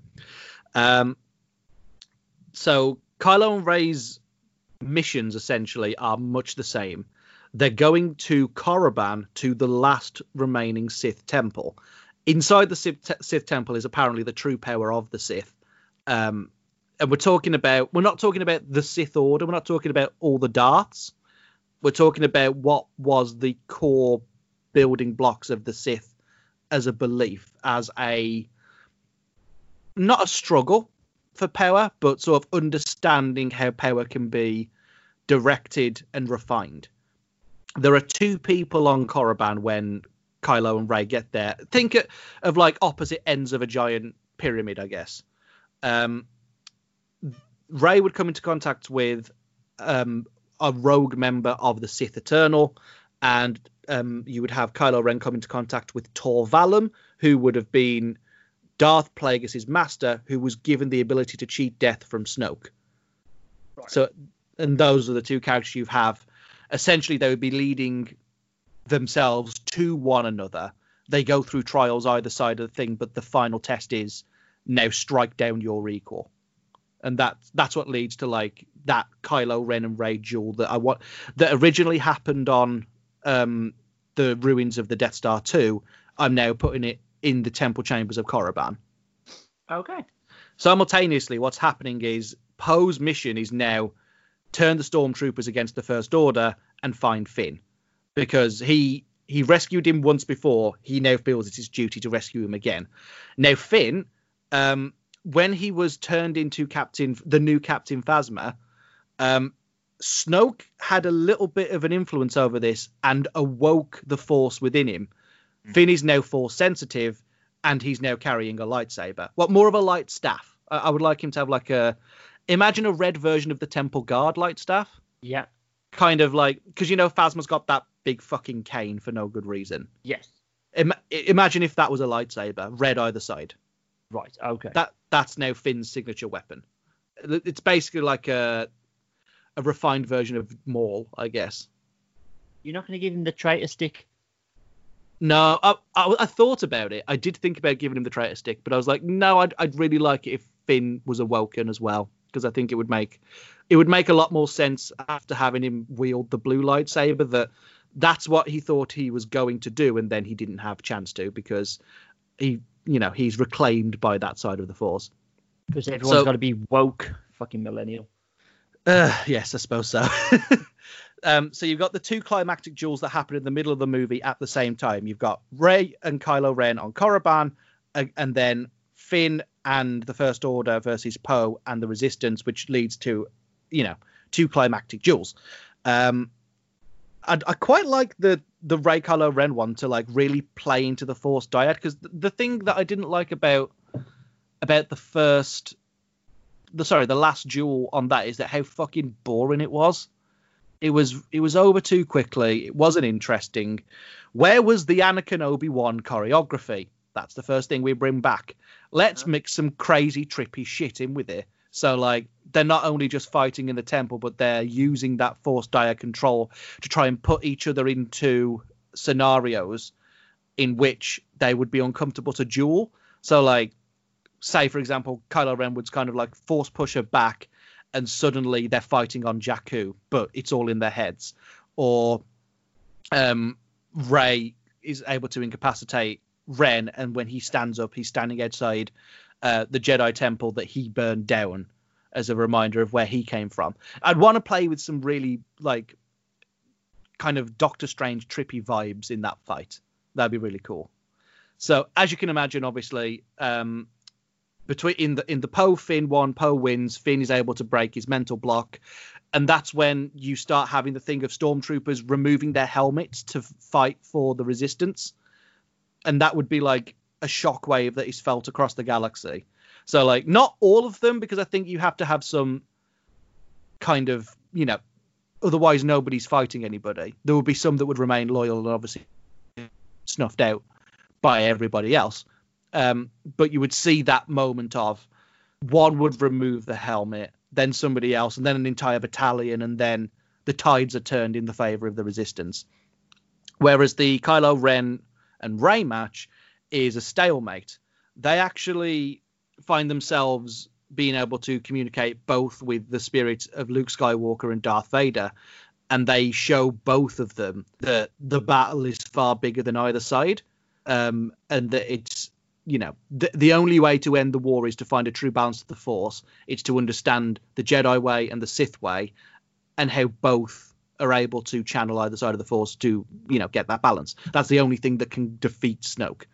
Um, so Kylo and Rey's missions essentially are much the same. They're going to Korriban to the last remaining Sith temple. Inside the Sith, Sith temple is apparently the true power of the Sith. Um, and we're talking about we're not talking about the Sith Order. We're not talking about all the darts. We're talking about what was the core building blocks of the Sith as a belief, as a not a struggle for power, but sort of understanding how power can be directed and refined. There are two people on Korriban when Kylo and Rey get there. Think of like opposite ends of a giant pyramid, I guess. Um, Rey would come into contact with um, a rogue member of the Sith Eternal, and um, you would have Kylo Ren come into contact with Tor Valum, who would have been Darth Plagueis' master, who was given the ability to cheat death from Snoke. Right. So, and those are the two characters you have. Essentially, they would be leading themselves to one another. They go through trials either side of the thing, but the final test is now strike down your equal. And that that's what leads to like that Kylo Ren and Rey duel that I want that originally happened on um, the ruins of the Death Star 2. I'm now putting it in the temple chambers of Korriban. Okay. Simultaneously, what's happening is Poe's mission is now turn the stormtroopers against the First Order and find Finn because he he rescued him once before. He now feels it's his duty to rescue him again. Now Finn, um, when he was turned into Captain, the new Captain Phasma, um, Snoke had a little bit of an influence over this and awoke the Force within him. Mm. Finn is now Force sensitive, and he's now carrying a lightsaber. What more of a light staff? I, I would like him to have like a, imagine a red version of the Temple Guard light staff. Yeah. Kind of like because you know Phasma's got that big fucking cane for no good reason. Yes. Im- imagine if that was a lightsaber, red either side. Right. Okay. That that's now Finn's signature weapon. It's basically like a a refined version of Maul, I guess. You're not going to give him the traitor stick. No, I, I, I, thought about it. I did think about giving him the traitor stick, but I was like, no, I'd, I'd really like it if Finn was a awoken as well, because I think it would make it would make a lot more sense after having him wield the blue lightsaber that that's what he thought he was going to do, and then he didn't have a chance to because he, you know, he's reclaimed by that side of the force. Because everyone's so, got to be woke, fucking millennial. Uh, yes, I suppose so. um, so you've got the two climactic duels that happen in the middle of the movie at the same time. You've got Rey and Kylo Ren on Korriban, and then Finn and the First Order versus Poe and the Resistance, which leads to, you know, two climactic duels. Um, I, I quite like the the Rey Kylo Ren one to like really play into the Force dyad because the, the thing that I didn't like about about the first the sorry the last duel on that is that how fucking boring it was. It was it was over too quickly. It wasn't interesting. Where was the Anakin Obi Wan choreography? That's the first thing we bring back. Let's uh-huh. mix some crazy trippy shit in with it. So like they're not only just fighting in the temple, but they're using that force dyad control to try and put each other into scenarios in which they would be uncomfortable to duel. So like say for example, Kylo Ren would kind of like force push her back and suddenly they're fighting on Jakku, but it's all in their heads. Or um Rey is able to incapacitate Ren and when he stands up he's standing outside uh, the Jedi Temple that he burned down as a reminder of where he came from. I'd want to play with some really like kind of Doctor Strange trippy vibes in that fight. That'd be really cool. So as you can imagine, obviously, um, between in the in the Poe Finn one, Poe wins. Finn is able to break his mental block, and that's when you start having the thing of stormtroopers removing their helmets to fight for the resistance, and that would be like a shockwave that is felt across the galaxy. So like not all of them because I think you have to have some kind of you know otherwise nobody's fighting anybody. There would be some that would remain loyal and obviously snuffed out by everybody else. Um, but you would see that moment of one would remove the helmet, then somebody else, and then an entire battalion, and then the tides are turned in the favor of the resistance. Whereas the Kylo Ren and Rey match is a stalemate. They actually find themselves being able to communicate both with the spirit of Luke Skywalker and Darth Vader, and they show both of them that the battle is far bigger than either side, um, and that it's you know the, the only way to end the war is to find a true balance of the Force. It's to understand the Jedi way and the Sith way, and how both are able to channel either side of the Force to, you know, get that balance. That's the only thing that can defeat Snoke.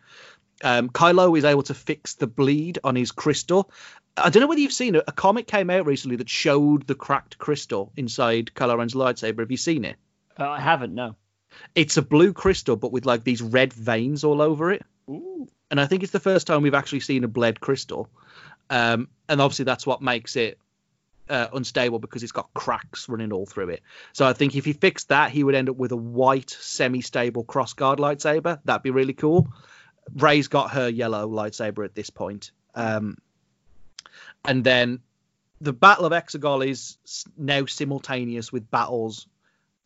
Um, Kylo is able to fix the bleed on his crystal. I don't know whether you've seen it. A comic came out recently that showed the cracked crystal inside Kylo Ren's lightsaber. Have you seen it? Uh, I haven't. No. It's a blue crystal, but with like these red veins all over it. Ooh. And I think it's the first time we've actually seen a bled crystal. Um, and obviously that's what makes it uh, unstable because it's got cracks running all through it. So I think if he fixed that, he would end up with a white semi-stable crossguard lightsaber. That'd be really cool. Rey's got her yellow lightsaber at this point. Um, and then the Battle of Exegol is now simultaneous with battles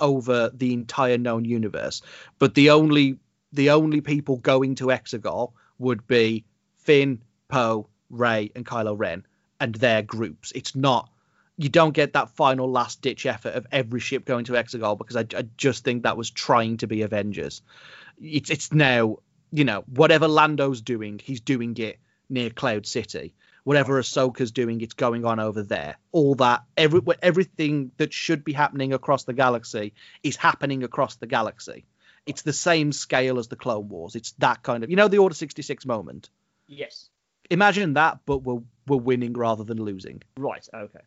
over the entire known universe. But the only the only people going to Exegol would be Finn, Poe, Rey, and Kylo Ren, and their groups. It's not. You don't get that final last ditch effort of every ship going to Exegol because I, I just think that was trying to be Avengers. It's it's now you know whatever Lando's doing, he's doing it near Cloud City. Whatever Ahsoka's doing, it's going on over there. All that, every everything that should be happening across the galaxy is happening across the galaxy. It's the same scale as the Clone Wars. It's that kind of, you know, the Order 66 moment. Yes. Imagine that, but we're we're winning rather than losing. Right. Okay.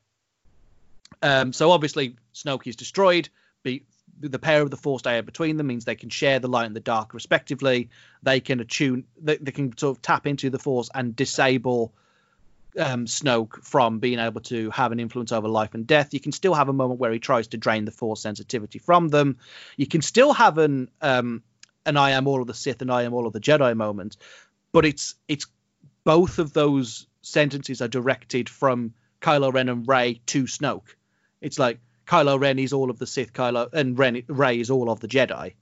Um, so obviously, Snoke is destroyed. Be, the pair of the Force Air between them means they can share the light and the dark respectively. They can attune. They, they can sort of tap into the Force and disable um, Snoke from being able to have an influence over life and death. You can still have a moment where he tries to drain the Force sensitivity from them. You can still have an um, an I am all of the Sith and I am all of the Jedi moment, but it's it's both of those sentences are directed from Kylo Ren and Rey to Snoke. It's like Kylo Ren is all of the Sith, Kylo and Ren Rey is all of the Jedi,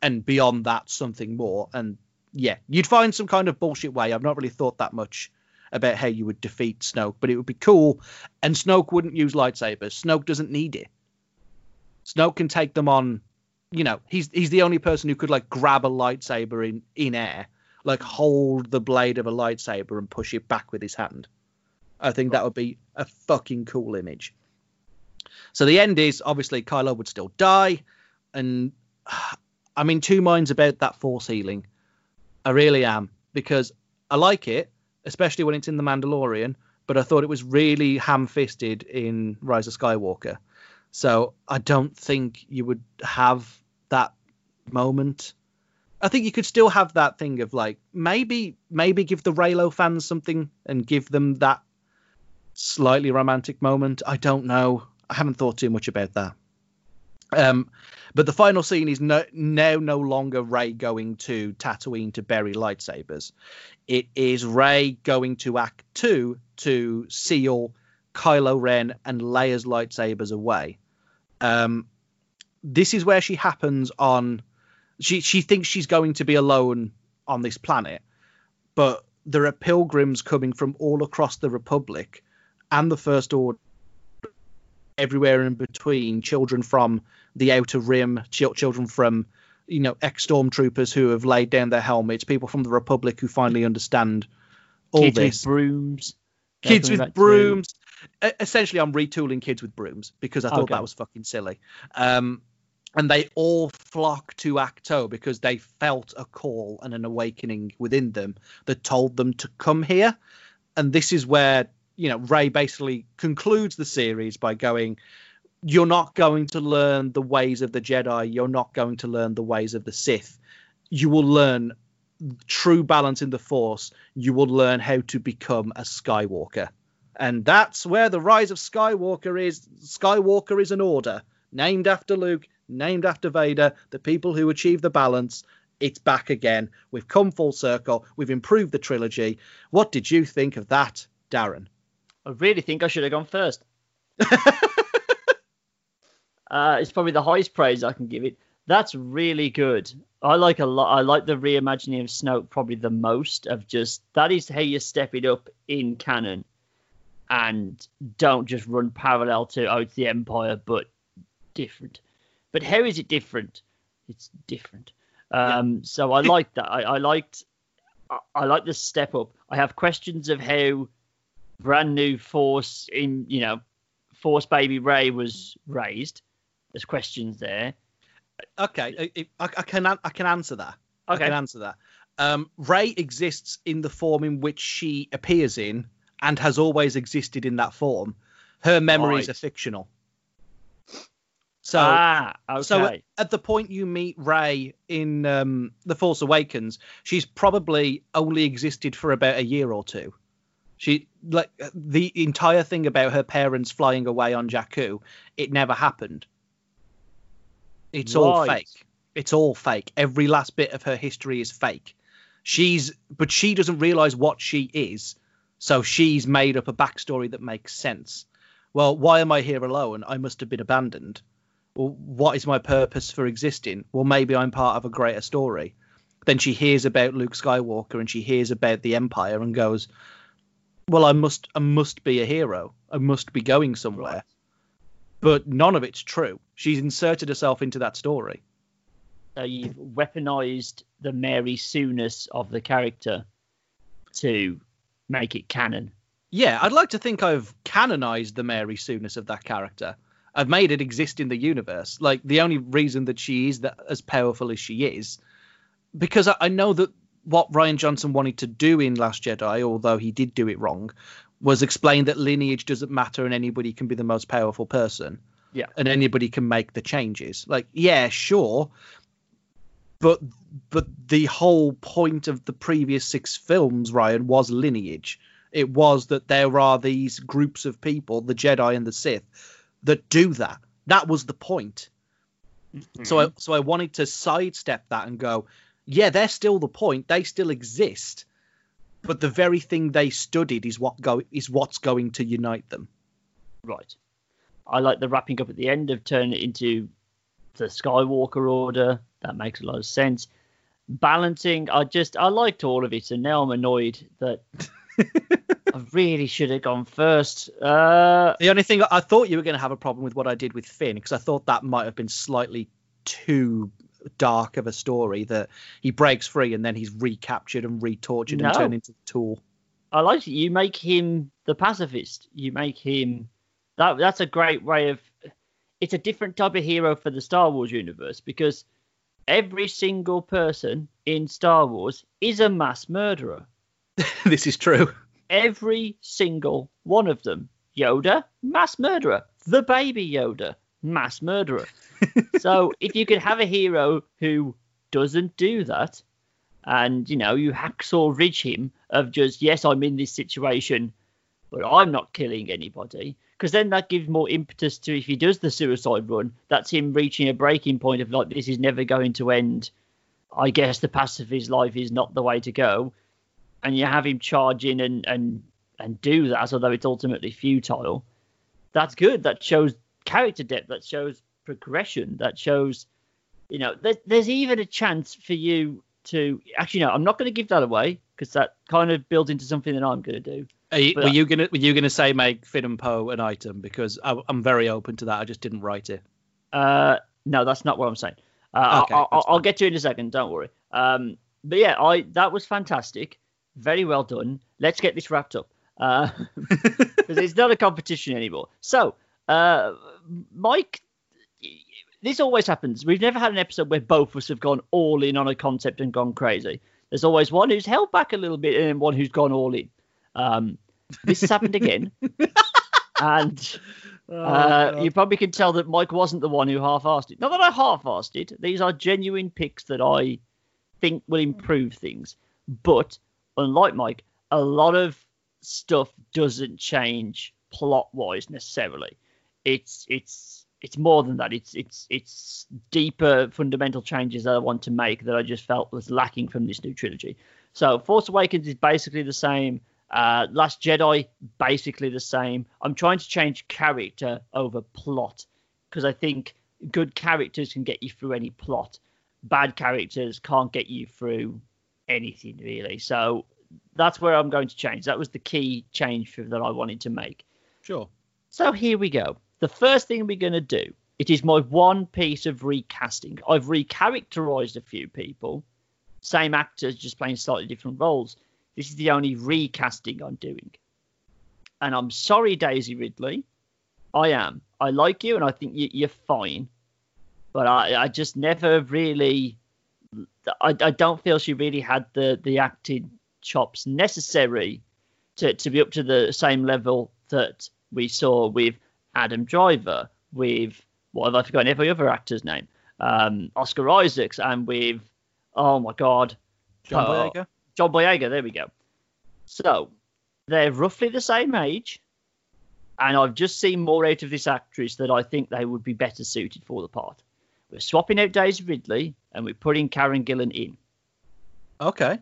and beyond that something more. And yeah, you'd find some kind of bullshit way. I've not really thought that much about how you would defeat Snoke, but it would be cool. And Snoke wouldn't use lightsabers. Snoke doesn't need it. Snoke can take them on. You know, he's he's the only person who could like grab a lightsaber in in air, like hold the blade of a lightsaber and push it back with his hand. I think that would be a fucking cool image. So the end is obviously Kylo would still die, and I'm in two minds about that force healing. I really am because I like it, especially when it's in the Mandalorian. But I thought it was really ham-fisted in Rise of Skywalker. So I don't think you would have that moment. I think you could still have that thing of like maybe maybe give the Reylo fans something and give them that slightly romantic moment. I don't know. I haven't thought too much about that. Um, but the final scene is no, now no longer Rey going to Tatooine to bury lightsabers. It is Rey going to Act Two to seal Kylo Ren and Leia's lightsabers away. Um, this is where she happens on. She she thinks she's going to be alone on this planet, but there are pilgrims coming from all across the Republic and the First Order, everywhere in between. Children from the Outer Rim, ch- children from you know ex stormtroopers who have laid down their helmets, people from the Republic who finally understand all Kids this with brooms. Kids with brooms. Essentially, I'm retooling kids with brooms because I thought Okay. that was fucking silly. Um, and they all flock to Ahch-To because they felt a call and an awakening within them that told them to come here. And this is where you know Rey basically concludes the series by going, "You're not going to learn the ways of the Jedi. You're not going to learn the ways of the Sith. You will learn." True balance in the Force, you will learn how to become a Skywalker. And that's where the rise of Skywalker is. Skywalker is an order named after Luke, named after Vader, the people who achieve the balance. It's back again. We've come full circle. We've improved the trilogy. What did you think of that, Darren? I really think I should have gone first. uh, it's probably the highest praise I can give it. That's really good. I like a lot. I like the reimagining of Snoke probably the most. Of just that is how you step it up in canon, and don't just run parallel to oh it's the Empire, but different. But how is it different? It's different. Um, So I like that. I, I liked. I, I like the step up. I have questions of how brand new force in you know force baby Rey was raised There's questions there. Okay, I, I, can I can answer that. Okay. I can answer that. Um, Rey exists in the form in which she appears in, and has always existed in that form. Her memories Right. are fictional. So, ah, okay. so at, at the point you meet Rey in um, The Force Awakens, she's probably only existed for about a year or two. She like the entire thing about her parents flying away on Jakku, it never happened. It's all fake. It's all fake. Every last bit of her history is fake. She's but she doesn't realize what she is, so she's made up a backstory that makes sense. Well, why am I here alone? I must have been abandoned. Well, what is my purpose for existing? Well, maybe I'm part of a greater story. Then she hears about Luke Skywalker and she hears about the Empire and goes, "Well, I must, I must be a hero. I must be going somewhere." Right. But none of it's true. She's inserted herself into that story. So you've weaponized the Mary Sooness of the character to make it canon. Yeah, I'd like to think I've canonized the Mary Sooness of that character. I've made it exist in the universe. Like the only reason that she is that as powerful as she is, because I, I know that what Rian Johnson wanted to do in Last Jedi, although he did do it wrong, was explain that lineage doesn't matter and anybody can be the most powerful person. Yeah. And anybody can make the changes. Like, yeah, sure. But but the whole point of the previous six films, Ryan, was lineage. It was that there are these groups of people, the Jedi and the Sith, that do that. That was the point. So I mm-hmm. so I wanted to sidestep that and go, yeah, they're still the point. They still exist, but the very thing they studied is what go is what's going to unite them. Right. I like the wrapping up at the end of turning it into the Skywalker order. That makes a lot of sense. Balancing, I just I liked all of it, and now I'm annoyed that I really should have gone first. Uh, The only thing I thought you were going to have a problem with what I did with Finn because I thought that might have been slightly too dark of a story that he breaks free and then he's recaptured and retortured and turned into a tool. I like it. You make him the pacifist. You make him that. That's a great way of. It's a different type of hero for the Star Wars universe because every single person in Star Wars is a mass murderer. this is true. Every single one of them. Yoda, mass murderer. The baby Yoda, mass murderer. so if you could have a hero who doesn't do that, and you know you hacksaw ridge him of just yes, I'm in this situation, but I'm not killing anybody, because then that gives more impetus to if he does the suicide run, that's him reaching a breaking point of like this is never going to end. I guess the path of his life is not the way to go, and you have him charge in and and and do that, although it's ultimately futile. That's good. That shows character depth. That shows progression. That shows, you know, there's, there's even a chance for you to actually no. I'm not going to give that away because that kind of builds into something that I'm going to do. Are you, were you gonna were you gonna say make Finn and Poe an item because I, I'm very open to that. I just didn't write it. Uh, no, that's not what I'm saying. Uh, Okay, I'll, I'll, I'll get to it in a second. Don't worry. Um, but yeah, I that was fantastic. Very well done. Let's get this wrapped up uh, because it's not a competition anymore. So, uh, Mike, this always happens. We've never had an episode where both of us have gone all in on a concept and gone crazy. There's always one who's held back a little bit and then one who's gone all in. Um, this has happened again. and uh, you probably can tell that Mike wasn't the one who half-assed it. Not that I half-assed it. These are genuine picks that I think will improve things. But unlike Mike, a lot of stuff doesn't change plot-wise necessarily. It's it's it's more than that. It's it's it's deeper fundamental changes that I want to make that I just felt was lacking from this new trilogy. So Force Awakens is basically the same. Uh, Last Jedi basically the same. I'm trying to change character over plot because I think good characters can get you through any plot. Bad characters can't get you through anything really. So that's where I'm going to change. That was the key change that I wanted to make. Sure. So here we go. The first thing we're going to do, it is my one piece of recasting. I've recharacterized a few people, same actors, just playing slightly different roles. This is the only recasting I'm doing. And I'm sorry, Daisy Ridley. I am. I like you and I think you, you're fine. but I, I just never really. I, I don't feel she really had the the acting chops necessary to, to be up to the same level that we saw with Adam Driver, with what have I forgotten every other actor's name, um, Oscar Isaacs, and with oh my god, John uh, Boyega. John Boyega. There we go. So they're roughly the same age, and I've just seen more out of this actress that I think they would be better suited for the part. We're swapping out Daisy Ridley and we're putting Karen Gillan in. Okay.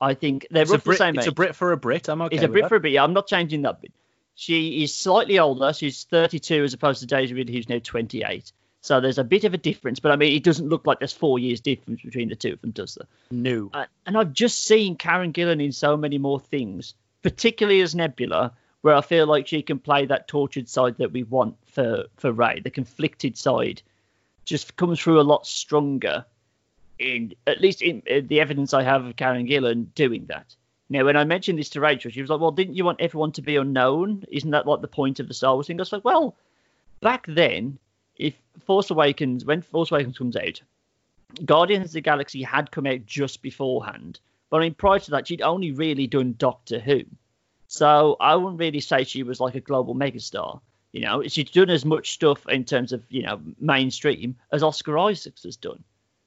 I think they're It's roughly Brit, the same it's age. a Brit for a Brit. I'm okay. It's a Brit that. for a bit. Yeah, I'm not changing that bit. She is slightly older. She's 32 as opposed to Daisy Ridley, who's now 28. So there's a bit of a difference, but I mean, it doesn't look like there's four years difference between the two of them, does there? No. Uh, and I've just seen Karen Gillan in so many more things, particularly as Nebula, where I feel like she can play that tortured side that we want for for Rey. The conflicted side just comes through a lot stronger. In at least in, in the evidence I have of Karen Gillan doing that. Now, when I mentioned this to Rachel, she was like, "Well, didn't you want everyone to be unknown? Isn't that like the point of the Star Wars thing?" I was like, "Well, back then, if Force Awakens, when Force Awakens comes out, Guardians of the Galaxy had come out just beforehand. But I mean, prior to that, she'd only really done Doctor Who. So I wouldn't really say she was like a global megastar. You know, she'd done as much stuff in terms of, you know, mainstream as Oscar Isaacs has done.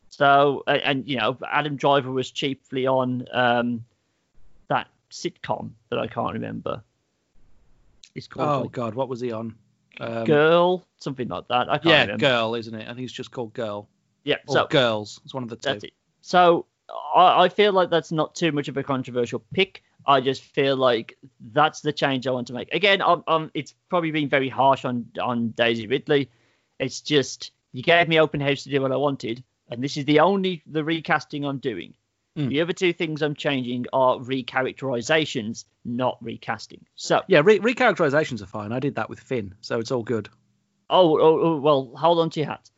So, and, and you know, Adam Driver was chiefly on um, sitcom that I can't remember. It's called. Oh like, God, what was he on? Um, Girl, something like that. I can't yeah, remember. girl, isn't it? I think it's just called Girl Yeah, or so Girls. It's one of the two. That's it. So I, I feel like that's not too much of a controversial pick. I just feel like that's the change I want to make. Again, I'm, I'm, it's probably been very harsh on on Daisy Ridley. It's just you gave me open house to do what I wanted, and this is the only the recasting I'm doing. Mm. The other two things I'm changing are recharacterizations, not recasting. So, Yeah, re- recharacterizations are fine. I did that with Finn, so it's all good. oh, oh, oh well, hold on to your hat.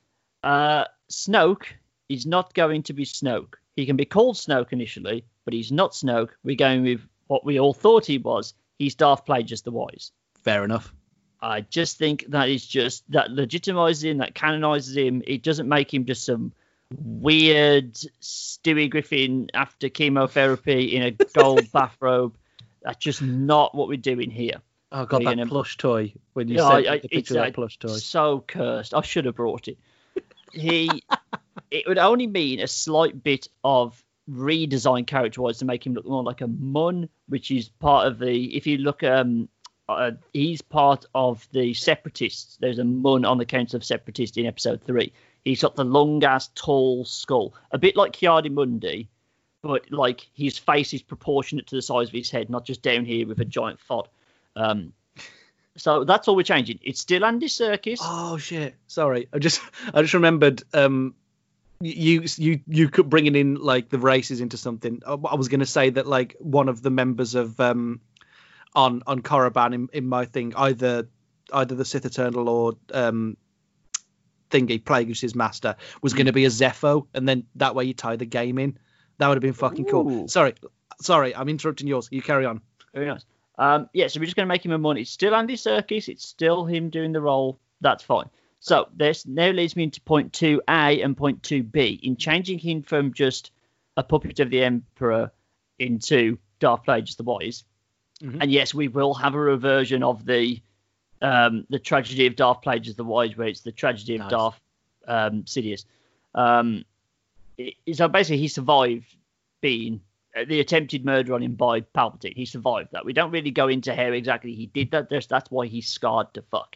Uh, Snoke is not going to be Snoke. He can be called Snoke initially, but he's not Snoke. We're going with what we all thought he was. He's Darth Plagueis the Wise. Fair enough. I just think that is just that legitimizes him, that canonizes him. It doesn't make him just some weird Stewie Griffin after chemotherapy in a gold bathrobe. That's just not what we're doing here. Oh God, that plush toy when you Yeah, sent I- the it's, picture of uh, that plush toy. So cursed. I should have brought it. He, it would only mean a slight bit of redesign character-wise to make him look more like a Muun, which is part of the. If you look, um, uh, he's part of the separatists. There's a Muun on the Council of Separatists in episode three. He's got the long ass, tall skull, a bit like Ki-Adi-Mundi, but like his face is proportionate to the size of his head, not just down here with a giant fod. Um, so that's all we're changing. It's still Andy Serkis. Oh shit! Sorry, I just I just remembered. Um, you you you could bringing in like the races into something. I I was gonna say that like one of the members of um on on Korriban in, in my thing either either the Sith Eternal or um thingy Plagueis' master was going to be a Zeffo, and then that way you tie the game in. That would have been fucking cool. Sorry, sorry, I'm interrupting yours. You carry on. Very nice. Um, yeah, so we're just going to make him a money. It's still Andy Serkis. It's still him doing the role. That's fine. So this now leads me into point two A and point two B. In changing him from just a puppet of the Emperor into Darth Plagueis the Wise, Mhm. and yes, we will have a reversion of the um, the tragedy of Darth Plagueis the Wise, where it's the tragedy of Nice. Darth um, Sidious. Um, it- so basically, he survived being uh, the attempted murder on him by Palpatine. He survived that. We don't really go into how exactly he did that. There's, that's why he's scarred to fuck.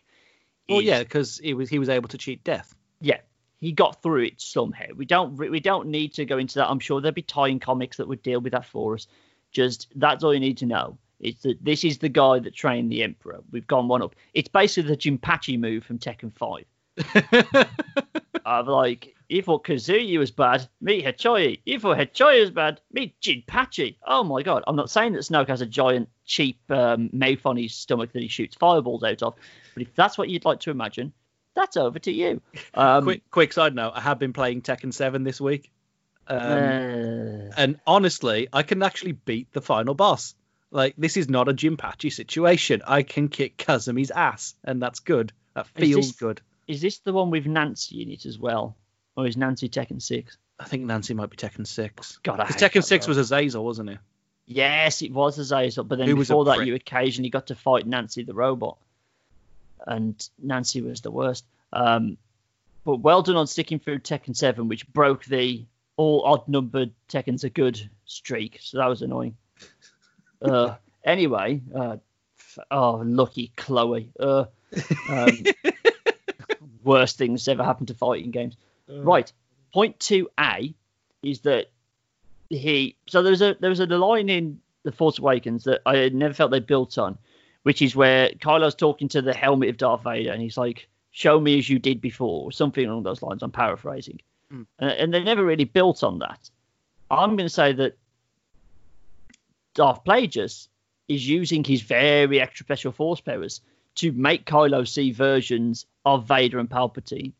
Well, yeah, because he was he was able to cheat death. yeah, he got through it somehow. We don't we don't need to go into that. I'm sure there'll be tie-in comics that would deal with that for us. Just that's all you need to know. It's that this is the guy that trained the Emperor. We've gone one up. It's basically the Jinpachi move from Tekken Five. Of like, if thought Kazuya was bad, meet Hachoi. If thought Hachoi was bad, meet Jinpachi. Oh my god! I'm not saying that Snoke has a giant, cheap um, mouth on his stomach that he shoots fireballs out of, but if that's what you'd like to imagine, that's over to you. Um, quick quick side note: I have been playing Tekken Seven this week, um, uh, and honestly, I can actually beat the final boss. Like this is not a Jinpachi situation. I can kick Kazumi's ass, and that's good. That feels this- good. is this the one with Nancy in it as well, or is Nancy Tekken Six? I think Nancy might be Tekken Six. God, I Tekken Six role. was Azazel, wasn't it? Yes, it was Azazel, but then Who before that, prick. you occasionally got to fight Nancy the robot, and Nancy was the worst. Um, but well done on sticking through Tekken Seven, which broke the all odd numbered Tekken's a good streak. So that was annoying. Uh, anyway, uh, oh lucky Chloe. Uh, um, worst things ever happened to fighting games. Right. Point two A is that he. So there was a there was a line in the Force Awakens that I had never felt they built on, which is where Kylo's talking to the helmet of Darth Vader, and he's like, "Show me as you did before," or something along those lines. I'm paraphrasing, Mm. and, and they never really built on that. I'm going to say that Darth Plagueis is using his very extra special force powers to make Kylo see versions of Vader and Palpatine.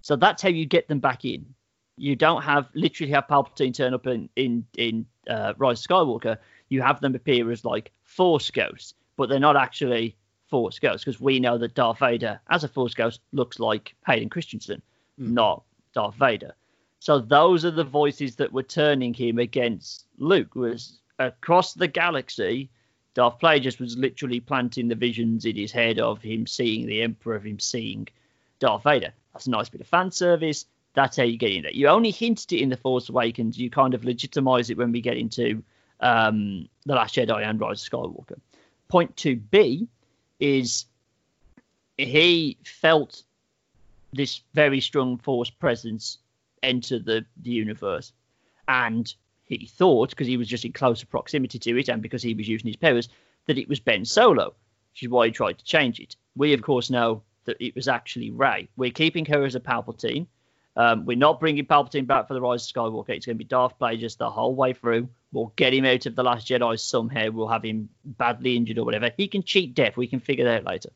So that's how you get them back in. You don't have literally have Palpatine turn up in in in uh, Rise of Skywalker. You have them appear as like Force ghosts, but they're not actually Force ghosts because we know that Darth Vader, as a Force ghost, looks like Hayden Christensen, Hmm. not Darth Vader. So those are the voices that were turning him against Luke. Was across the galaxy, Darth Plagueis was literally planting the visions in his head of him seeing the Emperor, of him seeing Darth Vader. That's a nice bit of fan service. That's how you get in there. You only hinted it in The Force Awakens. You kind of legitimize it when we get into um, The Last Jedi and Rise of Skywalker. Point 2B is he felt this very strong Force presence enter the, the universe. And he thought, because he was just in closer proximity to it and because he was using his powers, that it was Ben Solo, which is why he tried to change it. We, of course, know that it was actually Rey. We're keeping her as a Palpatine. Um, we're not bringing Palpatine back for the Rise of Skywalker. It's going to be Darth Plagueis the whole way through. We'll get him out of the Last Jedi somehow. We'll have him badly injured or whatever. He can cheat death. We can figure that out later.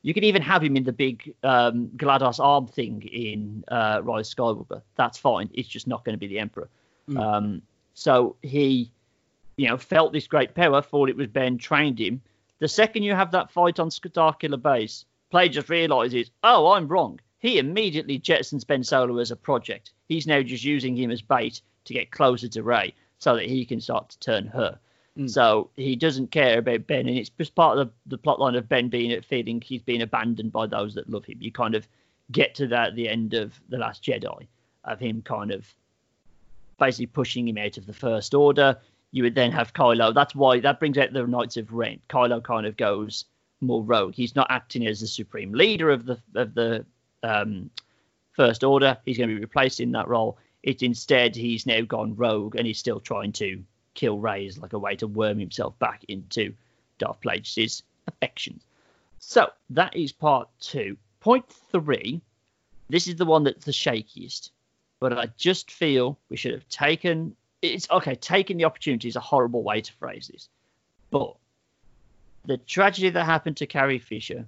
You can even have him in the big um, GLaDOS arm thing in uh, Rise of Skywalker. That's fine. It's just not going to be the Emperor. Mm. Um, so he, you know, felt this great power, thought it was Ben, trained him. The second you have that fight on Starkiller Base, Play just realizes, oh, I'm wrong. He immediately jettisons Ben Solo as a project. He's now just using him as bait to get closer to Rey so that he can start to turn her. Mm. So he doesn't care about Ben, and it's just part of the, the plot line of Ben being feeling he's being abandoned by those that love him. You kind of get to that at the end of The Last Jedi, of him kind of basically pushing him out of the First Order. You would then have Kylo. That's why that brings out the Knights of Ren. Kylo kind of goes more rogue. He's not acting as the supreme leader of the of the um, First Order. He's going to be replaced in that role. It's instead he's now gone rogue and he's still trying to kill Rey as like a way to worm himself back into Darth Plagueis' affections. So that is part two. Point three. This is the one that's the shakiest, but I just feel we should have taken. It's okay. Taking the opportunity is a horrible way to phrase this, but the tragedy that happened to Carrie Fisher,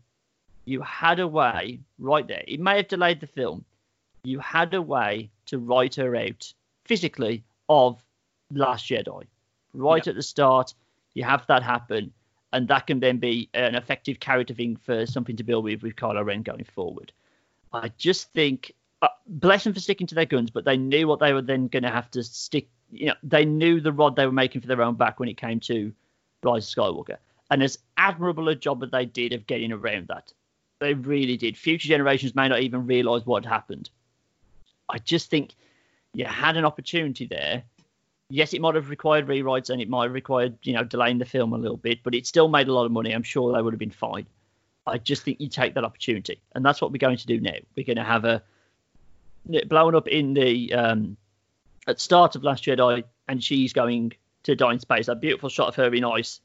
you had a way right there. It may have delayed the film. You had a way to write her out physically of Last Jedi. Right Yeah. at the start, you have that happen, and that can then be an effective character thing for something to build with with Kylo Ren going forward. I just think, Uh, bless them for sticking to their guns, but they knew what they were then going to have to stick. You know, they knew the rod they were making for their own back when it came to Rise of Skywalker. And as admirable a job that they did of getting around that, they really did. Future generations may not even realize what happened. I just think you had an opportunity there. Yes, it might have required rewrites and it might have required, you know, delaying the film a little bit, but it still made a lot of money. I'm sure they would have been fine. I just think you take that opportunity, and that's what we're going to do now. We're going to have a blowing up in the um, at the start of Last Jedi, and she's going to die in space. That beautiful shot of her in ice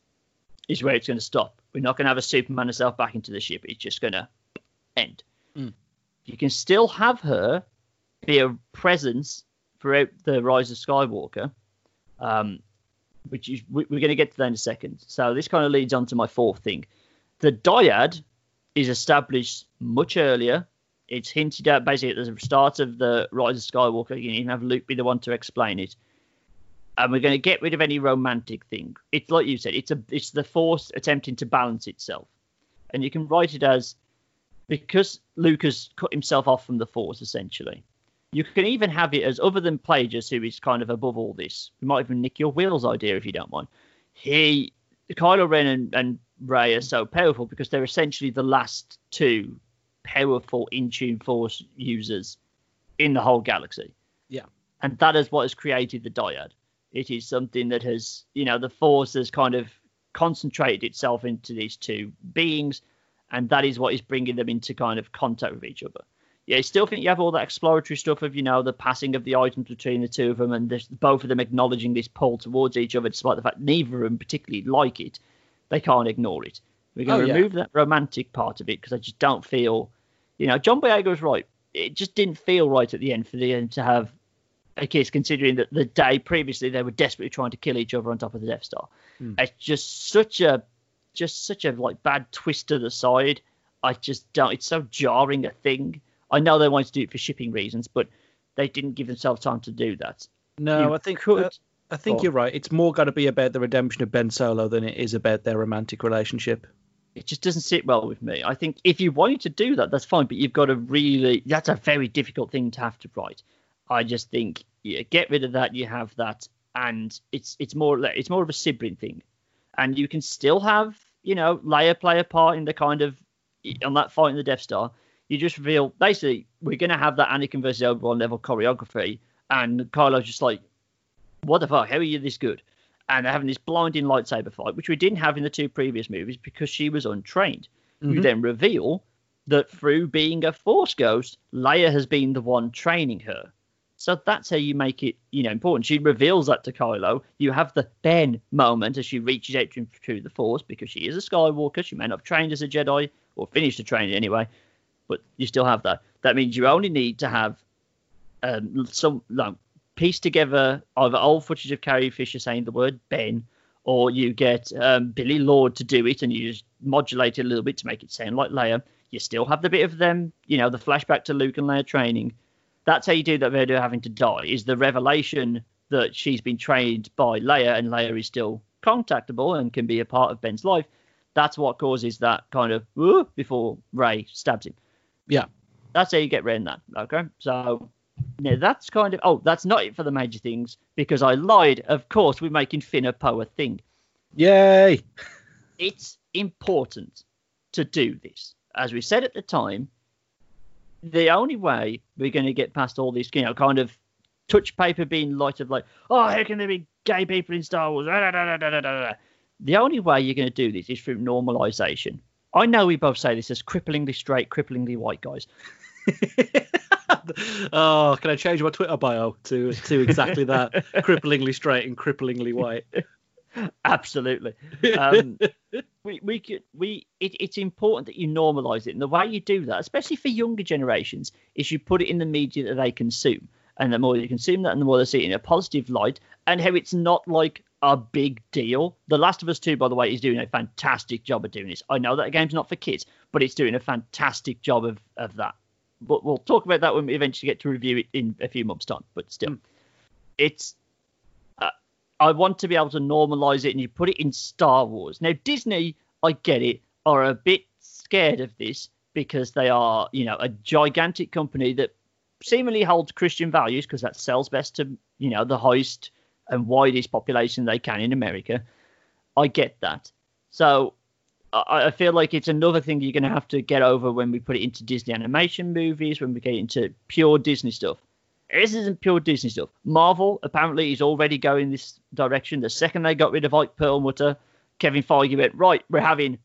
is where it's going to stop. We're not going to have a Superman herself back into the ship. It's just going to end. Mm. You can still have her be a presence throughout the Rise of Skywalker, um, which is we- we're going to get to that in a second. So this kind of leads on to my fourth thing. The dyad is established much earlier. It's hinted at basically at the start of the Rise of Skywalker. You can even have Luke be the one to explain it. And we're going to get rid of any romantic thing. It's like you said, it's a it's the Force attempting to balance itself. And you can write it as because Luke has cut himself off from the Force essentially. You can even have it as other than Plagueis, who is kind of above all this. We might even nick your Whills idea if you don't mind. He, Kylo Ren and, and Rey are so powerful because they're essentially the last two powerful in tune Force users in the whole galaxy. Yeah. And that is what has created the dyad. It is something that has, you know, the Force has kind of concentrated itself into these two beings, and that is what is bringing them into kind of contact with each other. Yeah, I still think you have all that exploratory stuff of, you know, the passing of the items between the two of them, and this, both of them acknowledging this pull towards each other, despite the fact neither of them particularly like it. They can't ignore it. We're going to Oh, yeah. remove that romantic part of it because I just don't feel, you know, John Boyega was right. It just didn't feel right at the end for them to have a kiss, considering that the day previously they were desperately trying to kill each other on top of the Death Star. Hmm. It's just such a, just such a like bad twist to the side. I just don't. It's so jarring a thing. I know they wanted to do it for shipping reasons, but they didn't give themselves time to do that. No, You I think could- uh, I think on. you're right. It's more going to be about the redemption of Ben Solo than it is about their romantic relationship. It just doesn't sit well with me. I think if you wanted to do that, that's fine, but you've got to really. That's a very difficult thing to have to write. I just think yeah, get rid of that. You have that, and it's it's more it's more of a sibling thing, and you can still have you know Leia play a part in the kind of on that fight in the Death Star. You just reveal basically we're going to have that Anakin versus Obi Wan level choreography, and Kylo's just like, what the fuck? How are you this good? And they're having this blinding lightsaber fight, which we didn't have in the two previous movies because she was untrained. We Mhm. then reveal that through being a Force ghost, Leia has been the one training her. So that's how you make it, you know, important. She reveals that to Kylo. You have the Ben moment as she reaches out to him through the Force because she is a Skywalker. She may not have trained as a Jedi or finished the training anyway, but you still have that. That means you only need to have um, some like, piece together either old footage of Carrie Fisher saying the word Ben, or you get um, Billie Lourd to do it, and you just modulate it a little bit to make it sound like Leia. You still have the bit of them, you know, the flashback to Luke and Leia training. That's how you do that. Vader having to die is the revelation that she's been trained by Leia, and Leia is still contactable and can be a part of Ben's life. That's what causes that kind of before Rey stabs him. Yeah. That's how you get around that. Okay, so yeah, that's kind of. Oh, that's not it for the major things because I lied. Of course, we're making Finn a Poe a thing. Yay! It's important to do this. As we said at the time, the only way we're going to get past all this, you know, kind of touch paper being light of like, oh, how can there be gay people in Star Wars? The only way you're going to do this is through normalization. I know we both say this as cripplingly straight, cripplingly white guys. oh, can I change my Twitter bio to to exactly that? cripplingly straight and cripplingly white. Absolutely. Um, we we could we it, it's important that you normalize it, and the way you do that, especially for younger generations, is you put it in the media that they consume, and the more you consume that, and the more they see it in a positive light, and how it's not like a big deal. The Last of Us Two, by the way, is doing a fantastic job of doing this. I know that the game's not for kids, but it's doing a fantastic job of of that. But we'll talk about that when we eventually get to review it in a few months' time. But still, hmm. it's uh, I want to be able to normalize it and you put it in Star Wars. Now, Disney, I get it, are a bit scared of this because they are, you know, a gigantic company that seemingly holds Christian values because that sells best to, you know, the highest and widest population they can in America. I get that. So I, I feel like it's another thing you're going to have to get over when we put it into Disney animation movies, when we get into pure Disney stuff. This isn't pure Disney stuff. Marvel apparently is already going this direction. The second they got rid of Ike Perlmutter, Kevin Feige went right. We're having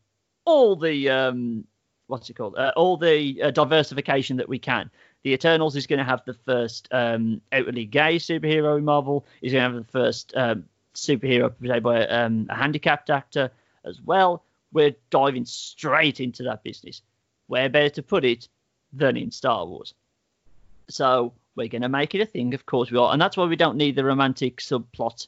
all the um, what's it called? Uh, all the uh, diversification that we can. The Eternals is going to have the first um, outwardly gay superhero in Marvel. Is going to have the first um, superhero played by um, a handicapped actor as well. We're diving straight into that business. Where better to put it than in Star Wars? So we're going to make it a thing, of course we are, and that's why we don't need the romantic subplot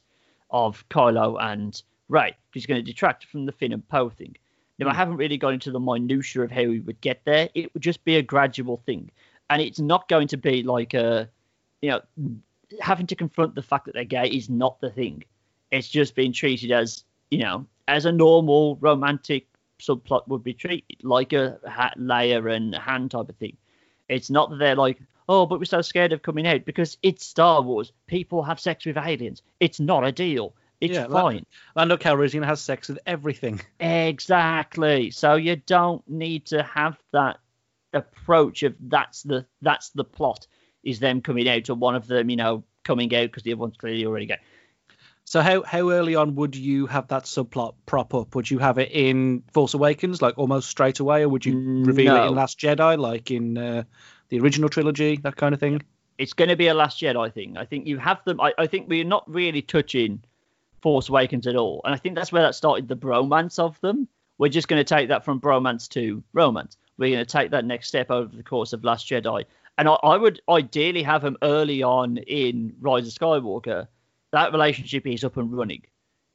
of Kylo and Rey, because it's going to detract from the Finn and Poe thing. Now, I hmm. haven't really got into the minutiae of how we would get there. It would just be a gradual thing, and it's not going to be like a, you know, having to confront the fact that they're gay is not the thing. It's just being treated as, you know, as a normal romantic subplot would be treated, like a Leia and Han type of thing. It's not that they're like, oh, but we're so scared of coming out because it's Star Wars. People have sex with aliens. It's not a deal. It's yeah, fine. Lando Calrissian has sex with everything. Exactly. So you don't need to have that approach of that's the that's the plot is them coming out or one of them, you know, coming out because the other one's clearly already gay. So how how early on would you have that subplot prop up? Would you have it in Force Awakens, like almost straight away, or would you reveal no. it in Last Jedi, like in uh, the original trilogy, that kind of thing? It's going to be a Last Jedi thing. I think you have them. I, I think we're not really touching Force Awakens at all, and I think that's where that started the bromance of them. We're just going to take that from bromance to romance. We're going to take that next step over the course of Last Jedi, and I, I would ideally have them early on in Rise of Skywalker that relationship is up and running.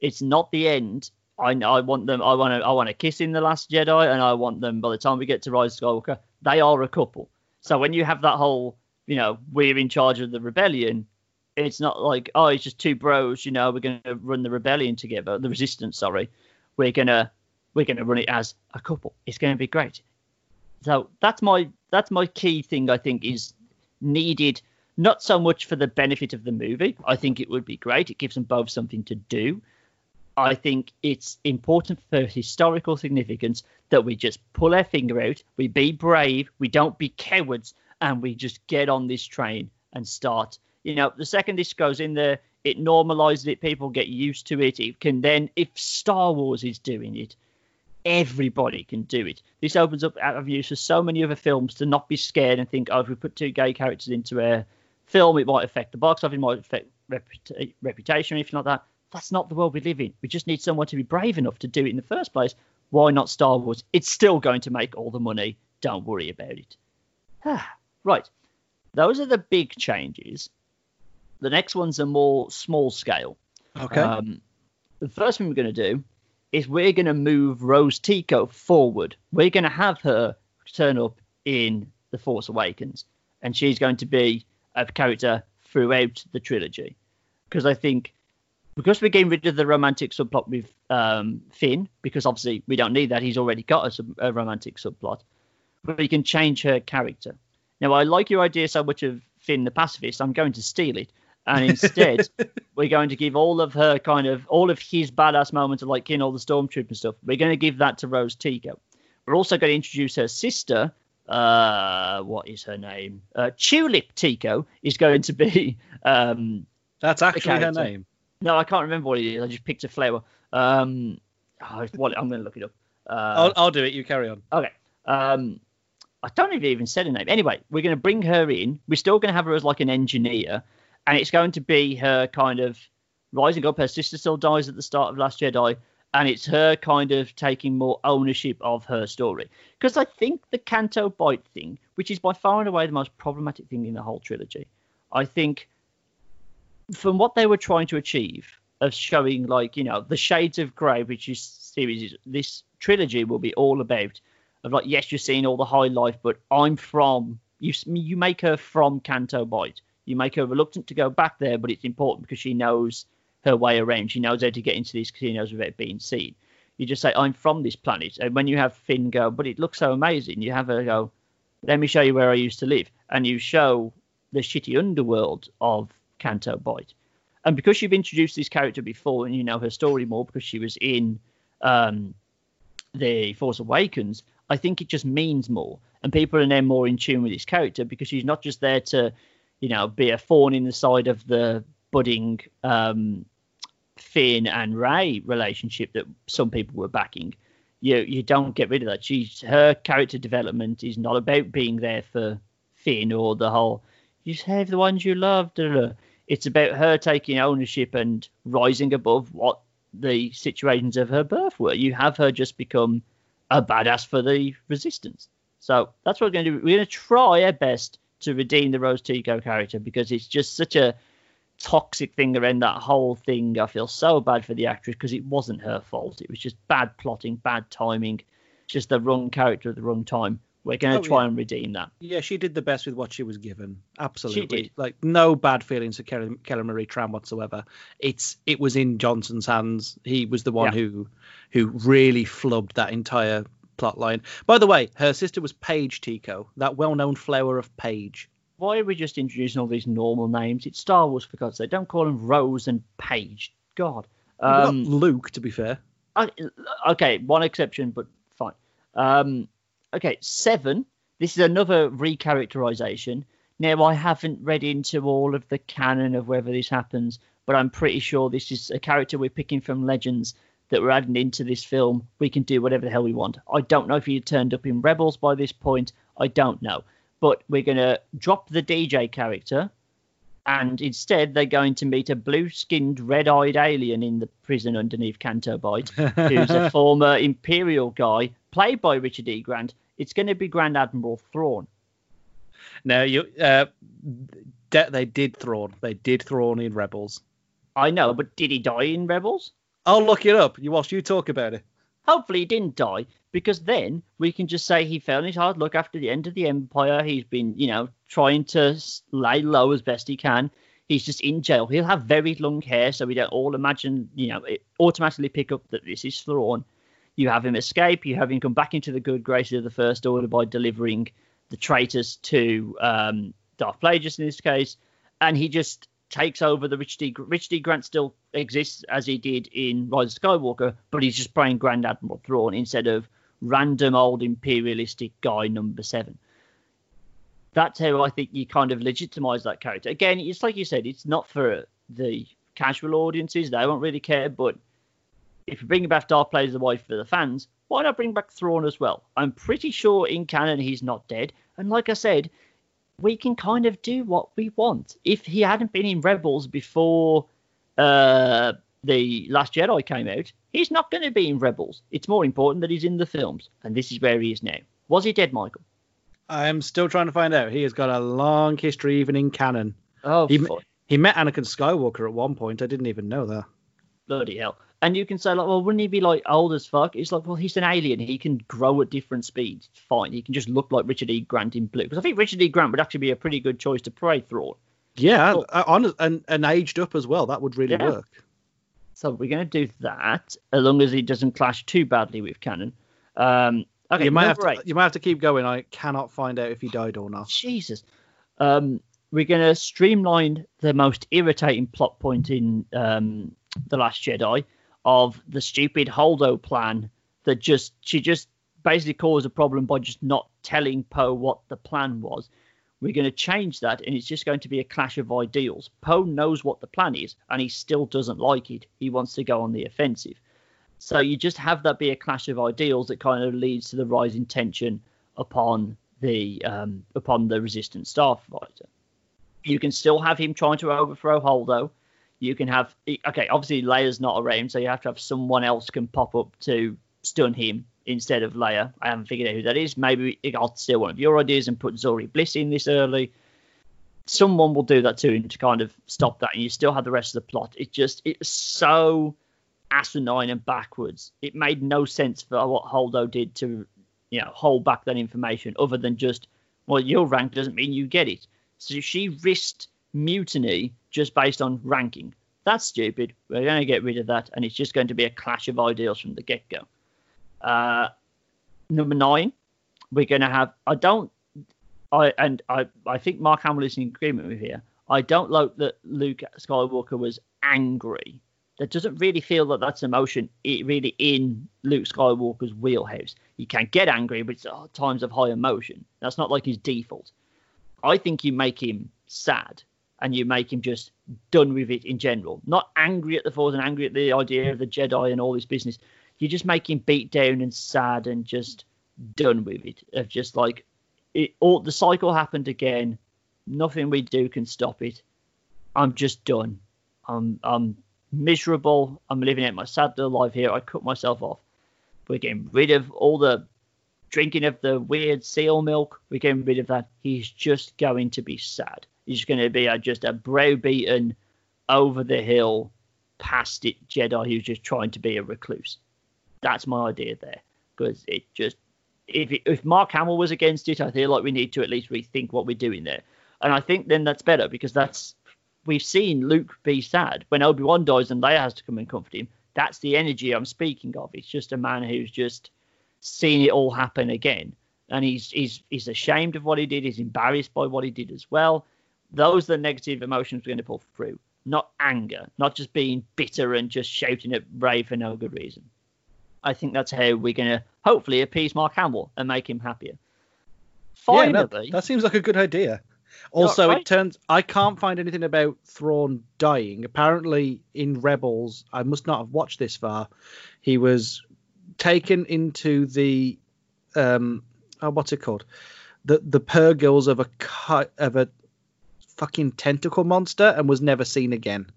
It's not the end. I, I want them. I want to. I want to kiss in the Last Jedi, and I want them. By the time we get to Rise of Skywalker, they are a couple. So when you have that whole, you know, we're in charge of the rebellion, it's not like oh, it's just two bros. You know, we're going to run the rebellion together, the resistance. Sorry, we're gonna we're gonna run it as a couple. It's going to be great. So that's my that's my key thing. I think is needed not so much for the benefit of the movie. I think it would be great. It gives them both something to do. I think it's important for historical significance that we just pull our finger out, we be brave, we don't be cowards, and we just get on this train and start. You know, the second this goes in there, it normalizes it, people get used to it. It can then, if Star Wars is doing it, everybody can do it. This opens up avenues for so many other films to not be scared and think, oh, if we put two gay characters into a film, it might affect the box office, it might affect reputa- reputation or anything like that. That's not the world we live in. We just need someone to be brave enough to do it in the first place. Why not Star Wars? It's still going to make all the money. Don't worry about it. right. Those are the big changes. The next ones are more small scale. Okay. Um, the first thing we're going to do is we're going to move Rose Tico forward. We're going to have her turn up in The Force Awakens, and she's going to be of character throughout the trilogy. Because I think because we're getting rid of the romantic subplot with um, Finn, because obviously we don't need that. He's already got a, a romantic subplot. But we can change her character. Now, I like your idea so much of Finn the pacifist. I'm going to steal it. And instead, we're going to give all of her kind of, all of his badass moments of like killing all the stormtroopers and stuff. We're going to give that to Rose Tico. We're also going to introduce her sister, uh, what is her name? Uh, Tulip Tico is going to be. Um, That's actually her name. No, I can't remember what it is. I just picked a flower. Um, oh, what, I'm going to look it up. Uh, I'll, I'll do it. You carry on. Okay. Um, I don't even said her name. Anyway, we're going to bring her in. We're still going to have her as like an engineer, and it's going to be her kind of rising up. Her sister still dies at the start of Last Jedi, and it's her kind of taking more ownership of her story. Because I think the Canto Bight thing, which is by far and away the most problematic thing in the whole trilogy, I think from what they were trying to achieve of showing like you know the shades of grey, which is series this trilogy will be all about of like yes you're seeing all the high life, but I'm from you. You make her from Canto Bight. You make her reluctant to go back there, but it's important because she knows her way around. She knows how to get into these casinos without being seen. You just say, I'm from this planet. And when you have Finn go, but it looks so amazing, you have her go, let me show you where I used to live. And you show the shitty underworld of Canto Bight. And because you've introduced this character before and you know her story more because she was in um, The Force Awakens, I think it just means more. And people are now more in tune with this character because she's not just there to, you know, be a thorn in the side of the budding um, Finn and Rey relationship that some people were backing. You you don't get rid of that. She's her character development is not about being there for Finn or the whole you save the ones you love. It's about her taking ownership and rising above what the situations of her birth were. You have her just become a badass for the resistance. So that's what we're going to do. We're going to try our best to redeem the Rose Tico character because it's just such a toxic thing around that whole thing. I feel so bad for the actress because it wasn't her fault. It was just bad plotting, bad timing, just the wrong character at the wrong time. We're going to Oh, try yeah. and redeem that. Yeah, she did the best with what she was given. Absolutely. did. Like no bad feelings for Kelly, Kelly Marie Tran whatsoever. It's it was in Johnson's hands. He was the one Yeah. who who really flubbed that entire plot line. By the way, her sister was Paige Tico, that well-known flower of Paige. Why are we just introducing all these normal names? It's Star Wars, for God's sake. Don't call them Rose and Paige. God. Um, Luke, to be fair. I, okay, one exception, but fine. Um, okay, seven. This is another recharacterization. Now, I haven't read into all of the canon of whether this happens, but I'm pretty sure this is a character we're picking from Legends that we're adding into this film. We can do whatever the hell we want. I don't know if he turned up in Rebels by this point. I don't know. But we're going to drop the DJ character, and instead they're going to meet a blue-skinned, red-eyed alien in the prison underneath Canto Bight, who's a former Imperial guy played by Richard E. Grant. It's going to be Grand Admiral Thrawn. Now you uh de- they did Thrawn. They did Thrawn in Rebels. I know, but did he die in Rebels? I'll look it up. You whilst you talk about it. Hopefully he didn't die, because then we can just say he in his hard luck after the end of the Empire. He's been, you know, trying to lay low as best he can. He's just in jail. He'll have very long hair, so we don't all imagine, you know, it automatically pick up that this is Thrawn. You have him escape. You have him come back into the good graces of the First Order by delivering the traitors to um, Darth Plagueis in this case, and he just takes over the Rich D. Rich D. Grant still exists as he did in Rise of Skywalker, but he's just playing Grand Admiral Thrawn instead of random old imperialistic guy number seven. That's how I think you kind of legitimize that character. Again, it's like you said, it's not for the casual audiences; they won't really care. But if you bring back Darth Plagueis the wife for the fans, why not bring back Thrawn as well? I'm pretty sure in canon he's not dead, and like I said, we can kind of do what we want. If he hadn't been in Rebels before uh, the Last Jedi came out, he's not going to be in Rebels. It's more important that he's in the films, and this is where he is now. Was he dead, Michael? I am still trying to find out. He has got a long history, even in canon. Oh, He- fuck. He met Anakin Skywalker at one point. I didn't even know that. bloody hell. And you can say, like, well, wouldn't he be like old as fuck? It's like, well, he's an alien. He can grow at different speeds. It's fine. He can just look like Richard E. Grant in blue. Because I think Richard E. Grant would actually be a pretty good choice to play Thrawn. Yeah, Cool. uh, honest, and, and aged up as well. That would really Yeah. work. So we're going to do that, as long as it doesn't clash too badly with canon. Um, okay, you might have to, eight. you might have to keep going. I cannot find out if he died or not. Jesus. Um, we're going to streamline the most irritating plot point in um, The Last Jedi of the stupid Holdo plan that just she just basically caused a problem by just not telling Poe what the plan was. We're going to change that, and it's just going to be a clash of ideals. Poe knows what the plan is, and he still doesn't like it. He wants to go on the offensive. So you just have that be a clash of ideals that kind of leads to the rising tension upon the um, upon the resistant starfighter. You can still have him trying to overthrow Holdo. You can have okay, obviously Leia's not around, so you have to have someone else can pop up to stun him instead of Leia. I haven't figured out who that is. Maybe I'll steal one of your ideas and put Zorii Bliss in this early. Someone will do that to him to kind of stop that, and you still have the rest of the plot. It just it's so asinine and backwards. It made no sense for what Holdo did to, you know, hold back that information other than just, well, your rank doesn't mean you get it. So she risked mutiny just based on ranking. That's stupid. We're going to get rid of that, and it's just going to be a clash of ideals from the get go. Uh, number nine, we're going to have. I don't. I and I. I think Mark Hamill is in agreement with here. I don't like that Luke Skywalker was angry. That doesn't really feel that that's emotion. It really in Luke Skywalker's wheelhouse. He can't get angry, but it's at times of high emotion. That's not like his default. I think you make him sad and you make him just done with it in general. Not angry at the Force and angry at the idea of the Jedi and all this business. You just him beat down and sad and just done with it. Of just like it all the cycle happened again. Nothing we do can stop it. I'm just done. I'm I'm miserable. I'm living out my sad little life here. I cut myself off. We're getting rid of all the drinking of the weird seal milk. We're getting rid of that. He's just going to be sad. He's going to be a, just a browbeaten, over the hill, past it Jedi who's just trying to be a recluse. That's my idea there, because it just if if Mark Hamill was against it, I feel like we need to at least rethink what we're doing there. And I think then that's better because that's we've seen Luke be sad when Obi Wan dies and Leia has to come and comfort him. That's the energy I'm speaking of. It's just a man who's just seen it all happen again, and he's he's he's ashamed of what he did. He's embarrassed by what he did as well. Those are the negative emotions we're going to pull through, not anger, not just being bitter and just shouting at Rey for no good reason. I think that's how we're going to hopefully appease Mark Hamill and make him happier. Finally, yeah, that, that seems like a good idea. Also, right. it turns I can't find anything about Thrawn dying. Apparently, in Rebels, I must not have watched this far. He was taken into the um, oh, what's it called? The the purrgils of a of a fucking tentacle monster and was never seen again.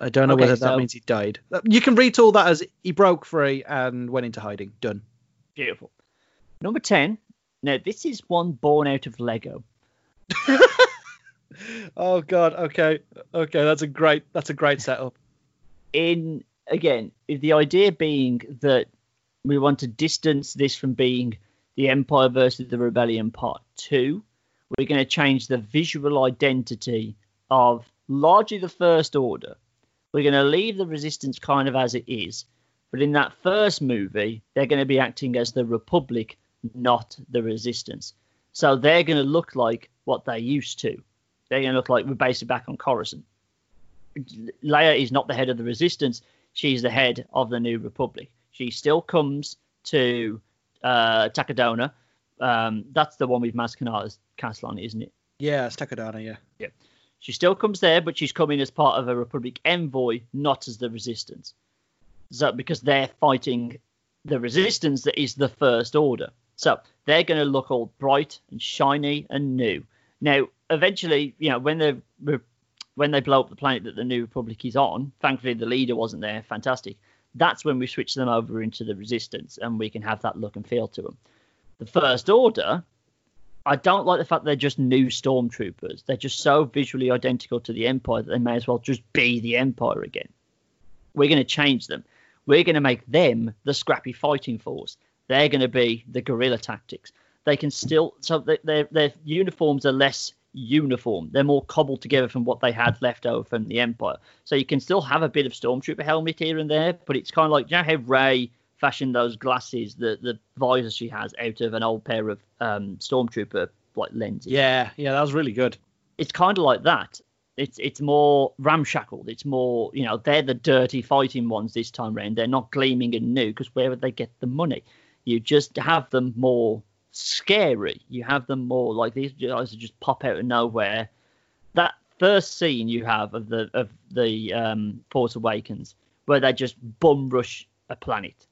I don't know okay, whether that means he died. Uh, you can read all that as he broke free and went into hiding. Done. Beautiful. Number ten now, this is one born out of Lego. oh God. Okay. Okay. That's a great. That's a great setup. In again, the idea being that we want to distance this from being the Empire versus the Rebellion Part Two. We're going to change the visual identity of largely the First Order. We're going to leave the Resistance kind of as it is, but in that first movie, they're going to be acting as the Republic not the resistance. So they're going to look like what they used to. They're going to look like we're basically back on Coruscant. Leia is not the head of the resistance. She's the head of the New Republic. She still comes to uh, Takodana. Um, that's the one with Maz Kanata's castle on it, isn't it? Yeah, it's Takodana, yeah. Yeah. She still comes there, but she's coming as part of a Republic envoy, not as the resistance. So because they're fighting the resistance that is the First Order. So they're going to look all bright and shiny and new. Now, eventually, you know, when they when they blow up the planet that the New Republic is on, thankfully the leader wasn't there. Fantastic. That's when we switch them over into the Resistance, and we can have that look and feel to them. The First Order, I don't like the fact they're just new stormtroopers. They're just so visually identical to the Empire that they may as well just be the Empire again. We're going to change them. We're going to make them the scrappy fighting force. They're going to be the guerrilla tactics. They can still so their their uniforms are less uniform. They're more cobbled together from what they had left over from the Empire. So you can still have a bit of stormtrooper helmet here and there, but it's kind of like you know how Rey fashioned those glasses, the the visor she has out of an old pair of um, stormtrooper like lenses. Yeah, yeah, that was really good. It's kind of like that. It's it's more ramshackled. It's more you know they're the dirty fighting ones this time around. They're not gleaming and new because where would they get the money? You just have them more scary. You have them more like these guys just pop out of nowhere. That first scene you have of the of the um, Force Awakens, where they just bum rush a planet.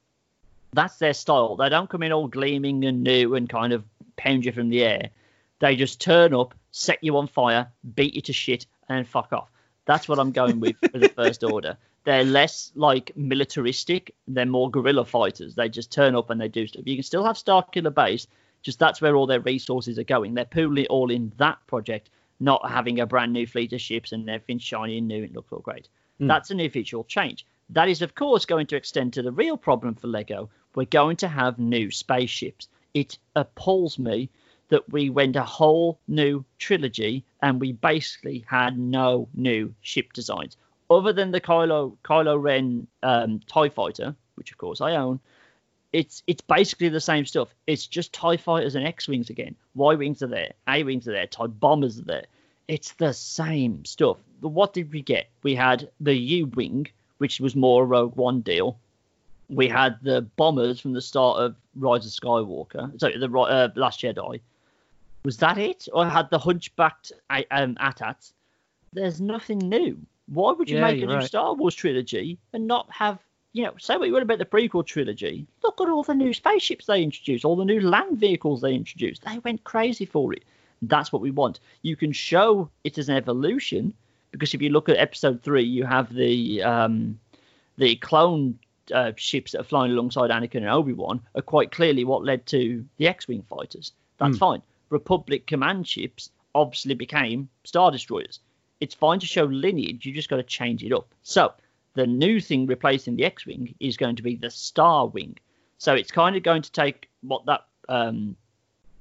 That's their style. They don't come in all gleaming and new and kind of pound you from the air. They just turn up, set you on fire, beat you to shit, and fuck off. That's what I'm going with for the First Order they're less like militaristic. They're more guerrilla fighters. They just turn up and they do stuff. You can still have Starkiller Base, just that's where all their resources are going. They're pooling it all in that project, not having a brand new fleet of ships and everything shiny and new and looks all great. Mm. That's a new feature change. That is, of course, going to extend to the real problem for Lego. We're going to have new spaceships. It appalls me that we went a whole new trilogy and we basically had no new ship designs other than the Kylo Kylo Ren um, Tie Fighter, which of course I own, it's it's basically the same stuff. It's just Tie Fighters and X wings again. Y wings are there, A wings are there, Tie bombers are there. It's the same stuff. What did we get? We had the U wing, which was more a Rogue One deal. We had the bombers from the start of Rise of Skywalker. Sorry, the uh, Last Jedi. Was that it? Or had the hunchbacked um, AT-ATs? There's nothing new. Why would you yeah, make a new right. Star Wars trilogy and not have, you know, say what you want about the prequel trilogy? Look at all the new spaceships they introduced, all the new land vehicles they introduced. They went crazy for it. That's what we want. You can show it as an evolution because if you look at episode three, you have the um, the clone uh, ships that are flying alongside Anakin and Obi Wan are quite clearly what led to the X-wing fighters. That's mm. fine. Republic command ships obviously became star destroyers it's fine to show lineage. You just got to change it up. So the new thing replacing the X-wing is going to be the Star Wing. So it's kind of going to take what that um,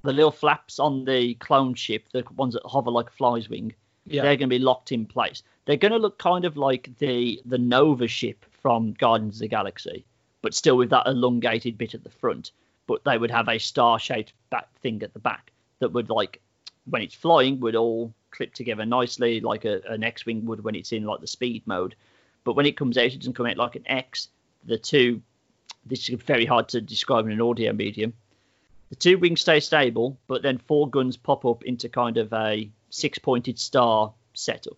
the little flaps on the clone ship, the ones that hover like a fly's wing, Yeah. they're going to be locked in place. They're going to look kind of like the the Nova ship from Guardians of the Galaxy, but still with that elongated bit at the front. But they would have a star-shaped back thing at the back that would like when it's flying would all clip together nicely like a, an X-wing would when it's in like the speed mode. But when it comes out, it doesn't come out like an X. The two, this is very hard to describe in an audio medium. The two wings stay stable, but then four guns pop up into kind of a six-pointed star setup.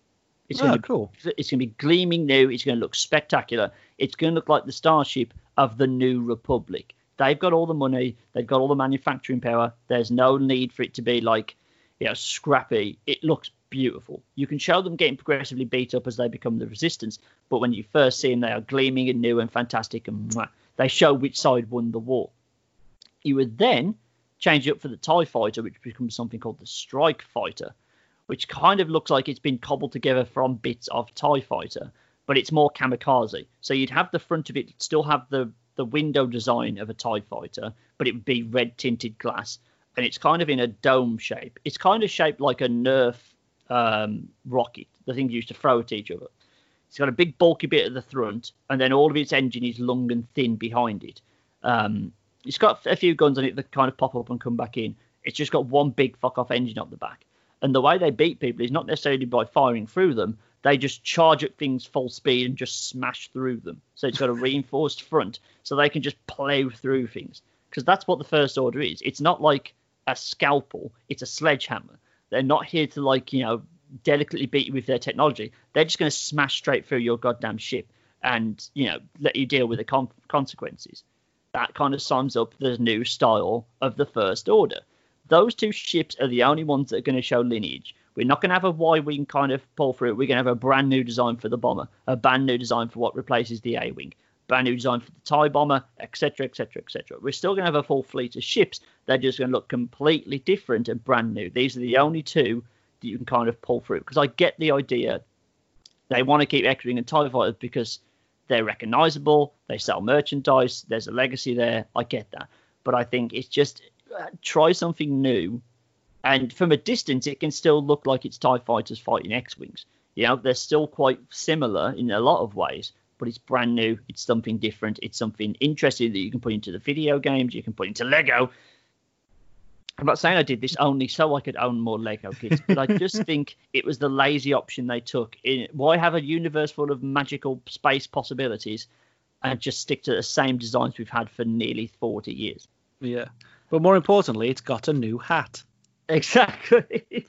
It's going Oh, ah, to cool. it's going to be gleaming new. It's going to look spectacular. It's going to look like the starship of the New Republic. They've got all the money. They've got all the manufacturing power. There's no need for it to be like, you know, scrappy. It looks beautiful. You can show them getting progressively beat up as they become the resistance, but when you first see them, they are gleaming and new and fantastic, and mwah, they show which side won the war. You would then change it up for the TIE fighter, which becomes something called the Strike Fighter, which kind of looks like it's been cobbled together from bits of TIE fighter, but it's more kamikaze. So you'd have the front of it still have the, the window design of a TIE fighter, but it would be red tinted glass. And it's kind of in a dome shape. It's kind of shaped like a Nerf um, rocket, the things you used to throw at each other. It's got a big bulky bit at the front, and then all of its engine is long and thin behind it. Um, it's got a few guns on it that kind of pop up and come back in. It's just got one big fuck off engine up the back. And the way they beat people is not necessarily by firing through them. They just charge at things full speed and just smash through them. So it's got a reinforced front, so they can just plow through things. Because that's what the first order is. It's not like a scalpel; it's a sledgehammer. They're not here to like you know delicately beat you with their technology. They're just going to smash straight through your goddamn ship and you know let you deal with the con- consequences. That kind of sums up the new style of the First Order. Those two ships are the only ones that are going to show lineage. We're not going to have a Y wing kind of pull through. We're going to have a brand new design for the bomber, a brand new design for what replaces the A wing, brand new design for the TIE bomber, etc., etc., etc. We're still going to have a full fleet of ships. They're just going to look completely different and brand new. These are the only two that you can kind of pull through because I get the idea. They want to keep X-wing and TIE fighters because they're recognizable. They sell merchandise. There's a legacy there. I get that, but I think it's just Uh, try something new. And from a distance, it can still look like it's TIE fighters fighting X Wings. You know, they're still quite similar in a lot of ways, but it's brand new. It's something different. It's something interesting that you can put into the video games, you can put into Lego. I'm not saying I did this only so I could own more Lego kits, but I just think it was the lazy option they took. In why have a universe full of magical space possibilities and just stick to the same designs we've had for nearly 40 years? Yeah. But more importantly, it's got a new hat. Exactly.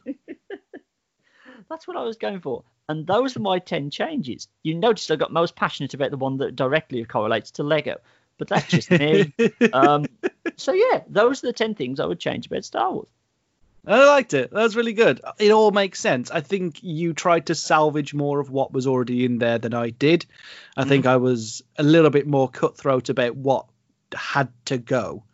That's what I was going for. And those are my 10 changes. You noticed I got most passionate about the one that directly correlates to Lego, but that's just me. um, so, yeah, those are the 10 things I would change about Star Wars. I liked it. That was really good. It all makes sense. I think you tried to salvage more of what was already in there than I did. I think I was a little bit more cutthroat about what had to go.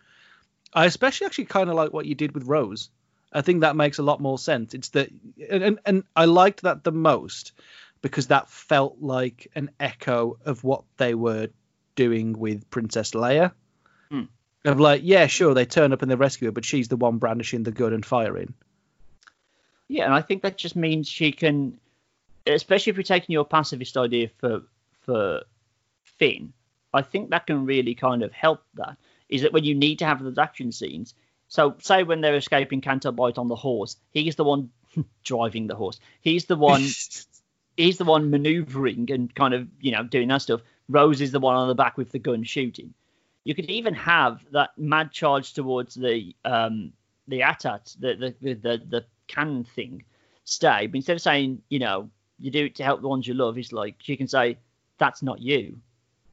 I especially actually kind of like what you did with Rose. I think that makes a lot more sense. It's that, and, and, I liked that the most because that felt like an echo of what they were doing with Princess Leia. Hmm. Of like, yeah, sure, they turn up and they rescue her, but she's the one brandishing the gun and firing. Yeah, and I think that just means she can, especially if you're taking your pacifist idea for for Finn, I think that can really kind of help that. Is that when you need to have those action scenes? So, say when they're escaping Canto Bight on the horse, he's the one driving the horse. He's the one. he's the one maneuvering and kind of you know doing that stuff. Rose is the one on the back with the gun shooting. You could even have that mad charge towards the um the ATAT, the the the, the cannon thing, stay. But instead of saying you know you do it to help the ones you love, it's like she can say that's not you.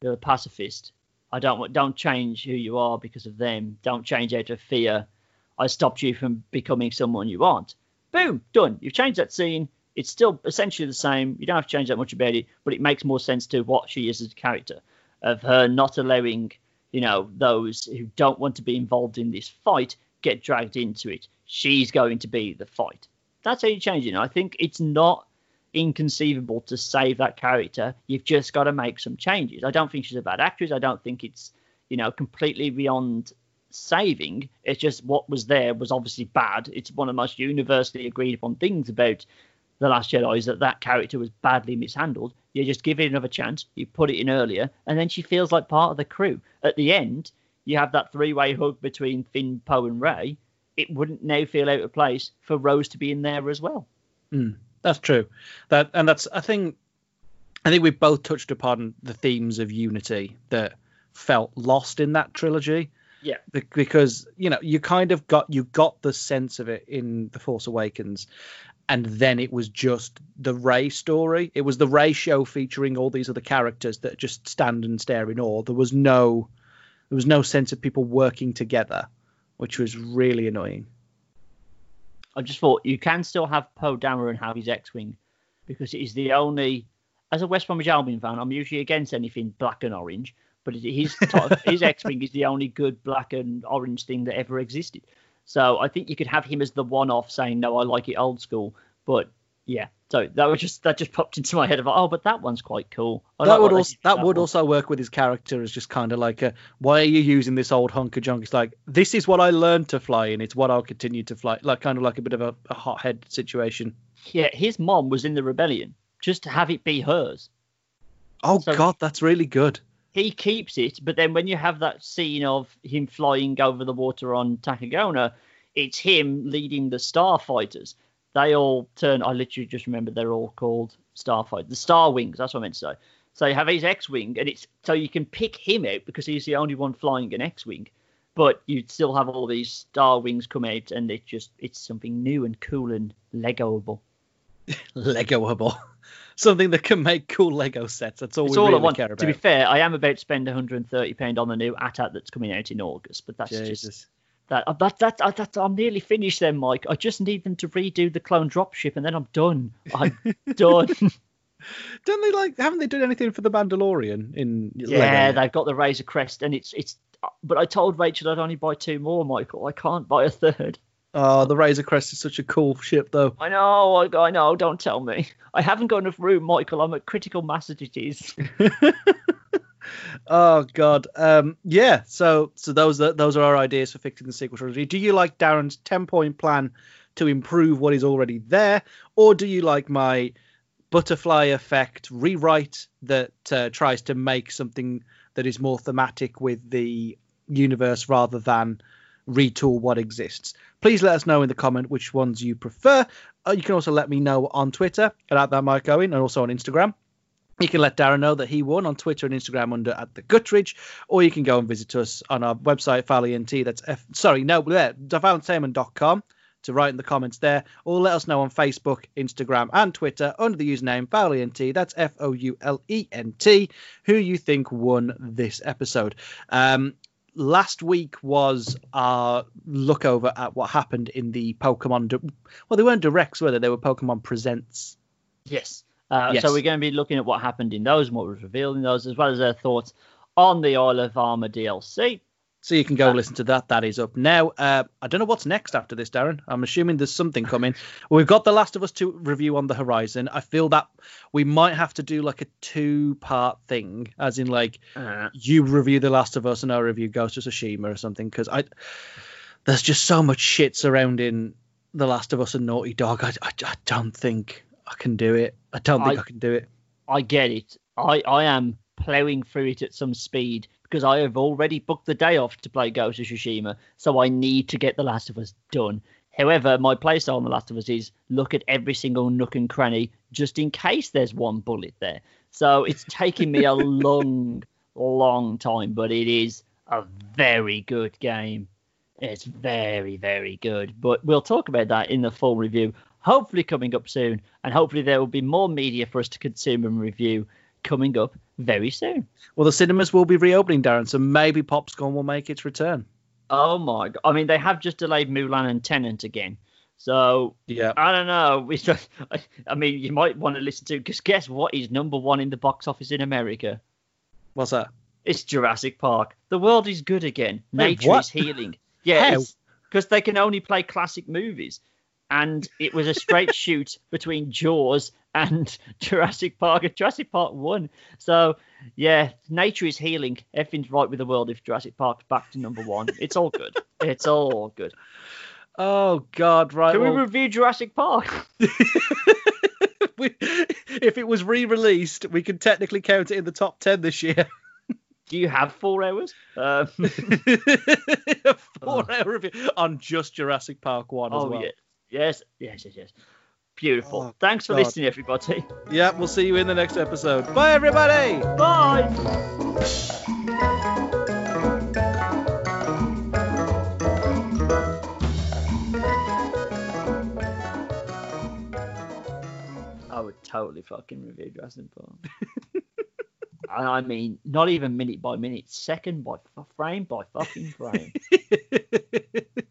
You're a pacifist. I don't want don't change who you are because of them. Don't change out of fear. I stopped you from becoming someone you aren't. Boom, done. You've changed that scene. It's still essentially the same. You don't have to change that much about it, but it makes more sense to what she is as a character, of her not allowing, you know, those who don't want to be involved in this fight get dragged into it. She's going to be the fight. That's how you change it. I think it's not inconceivable to save that character. You've just got to make some changes. I don't think she's a bad actress. I don't think it's, you know, completely beyond saving. It's just what was there was obviously bad. It's one of the most universally agreed upon things about the Last Jedi is that that character was badly mishandled. You just give it another chance. You put it in earlier, and then she feels like part of the crew. At the end, you have that three-way hug between Finn, Poe, and Rey. It wouldn't now feel out of place for Rose to be in there as well. Mm, that's true. That and that's I think I think we've both touched upon the themes of unity that felt lost in that trilogy. Yeah. Because, you know, you kind of got you got the sense of it in The Force Awakens and then it was just the Rey story. It was the Rey show featuring all these other characters that just stand and stare in awe. There was no there was no sense of people working together, which was really annoying. I just thought you can still have Poe Dameron have his X-wing because it is the only. As a West Bromwich Albion fan, I'm usually against anything black and orange, but his his X-wing is the only good black and orange thing that ever existed. So I think you could have him as the one-off, saying no, I like it old school. But yeah, so that was just that just popped into my head of oh, but that one's quite cool. I that would also that, that would one. also work with his character as just kind of like a why are you using this old hunk of junk? It's like this is what I learned to fly, and it's what I'll continue to fly. Like kind of like a bit of a, a hothead situation. Yeah, his mom was in the rebellion. Just to have it be hers. Oh so God, that's really good. He keeps it, but then when you have that scene of him flying over the water on Takodana, it's him leading the starfighters they all turn. I literally just remember they're all called Starfighter, the Star Wings. That's what I meant to say. So you have his X-wing, and it's so you can pick him out because he's the only one flying an X-wing. But you still have all these Star Wings come out, and it just it's something new and cool and Legoable. Legoable. Something that can make cool Lego sets. That's all it's we all really I want. care about. To be fair, I am about to spend 130 pound on the new AT-AT that's coming out in August, but that's Jesus. just that uh, that that, uh, that I'm nearly finished then, Mike. I just need them to redo the clone dropship, and then I'm done. I'm done. Don't they like? Haven't they done anything for the Mandalorian in? Yeah, Lego? they've got the Razor Crest, and it's it's. But I told Rachel I'd only buy two more, Michael. I can't buy a third. Oh, the Razor Crest is such a cool ship, though. I know, I, I know. Don't tell me. I haven't got enough room, Michael. I'm at critical mass as it is. oh god. Um, yeah so so those are those are our ideas for fixing the sequel trilogy. Do you like darren's 10 point plan to improve what is already there or do you like my butterfly effect rewrite that uh, tries to make something that is more thematic with the universe rather than retool what exists? Please let us know in the comment which ones you prefer. Uh, you can also let me know on twitter at that mike owen and also on instagram you can let Darren know that he won on Twitter and Instagram under at the Guttridge, or you can go and visit us on our website, FoulENT. That's F, sorry, no, there, defilenttainment.com to write in the comments there, or let us know on Facebook, Instagram, and Twitter under the username FoulENT. That's F O U L E N T. Who you think won this episode? Um, last week was our look over at what happened in the Pokemon. well, they weren't directs, were they? They were Pokemon Presents. Yes. Uh, yes. So we're going to be looking at what happened in those and what was revealed in those, as well as their thoughts on the Isle of Armor DLC. So you can go uh, listen to that. That is up now. Uh, I don't know what's next after this, Darren. I'm assuming there's something coming. We've got The Last of Us 2 review on the horizon. I feel that we might have to do like a two part thing, as in like uh, you review The Last of Us and I review Ghost of Tsushima or something, because I there's just so much shit surrounding The Last of Us and Naughty Dog. I, I, I don't think I can do it. I don't think I, I can do it. I get it. I, I am ploughing through it at some speed because I have already booked the day off to play Ghost of Tsushima, so I need to get The Last of Us done. However, my playstyle on The Last of Us is look at every single nook and cranny just in case there's one bullet there. So it's taking me a long, long time, but it is a very good game. It's very, very good. But we'll talk about that in the full review hopefully coming up soon, and hopefully there will be more media for us to consume and review coming up very soon. Well, the cinemas will be reopening, Darren, so maybe Popscorn will make its return. Oh my god! I mean, they have just delayed Mulan and Tenet again. So yeah, I don't know. We Just, I mean, you might want to listen to because guess what is number one in the box office in America? What's that? It's Jurassic Park. The world is good again. Nature Wait, is healing. Yeah, because they can only play classic movies and it was a straight shoot between Jaws and Jurassic Park and Jurassic Park 1. So, yeah, nature is healing. Everything's right with the world if Jurassic Park's back to number one. It's all good. it's all good. Oh, God, right. Can well, we review Jurassic Park? we- if it was re released, we could technically count it in the top 10 this year. Do you have four hours? Um, A four hour review on just Jurassic Park 1 as oh, well. yeah. Yes, yes, yes, yes. Beautiful. Oh, Thanks for God. listening, everybody. Yeah, we'll see you in the next episode. Bye, everybody. Bye. I would totally fucking review Jurassic Park. I mean, not even minute by minute, second by f- frame by fucking frame.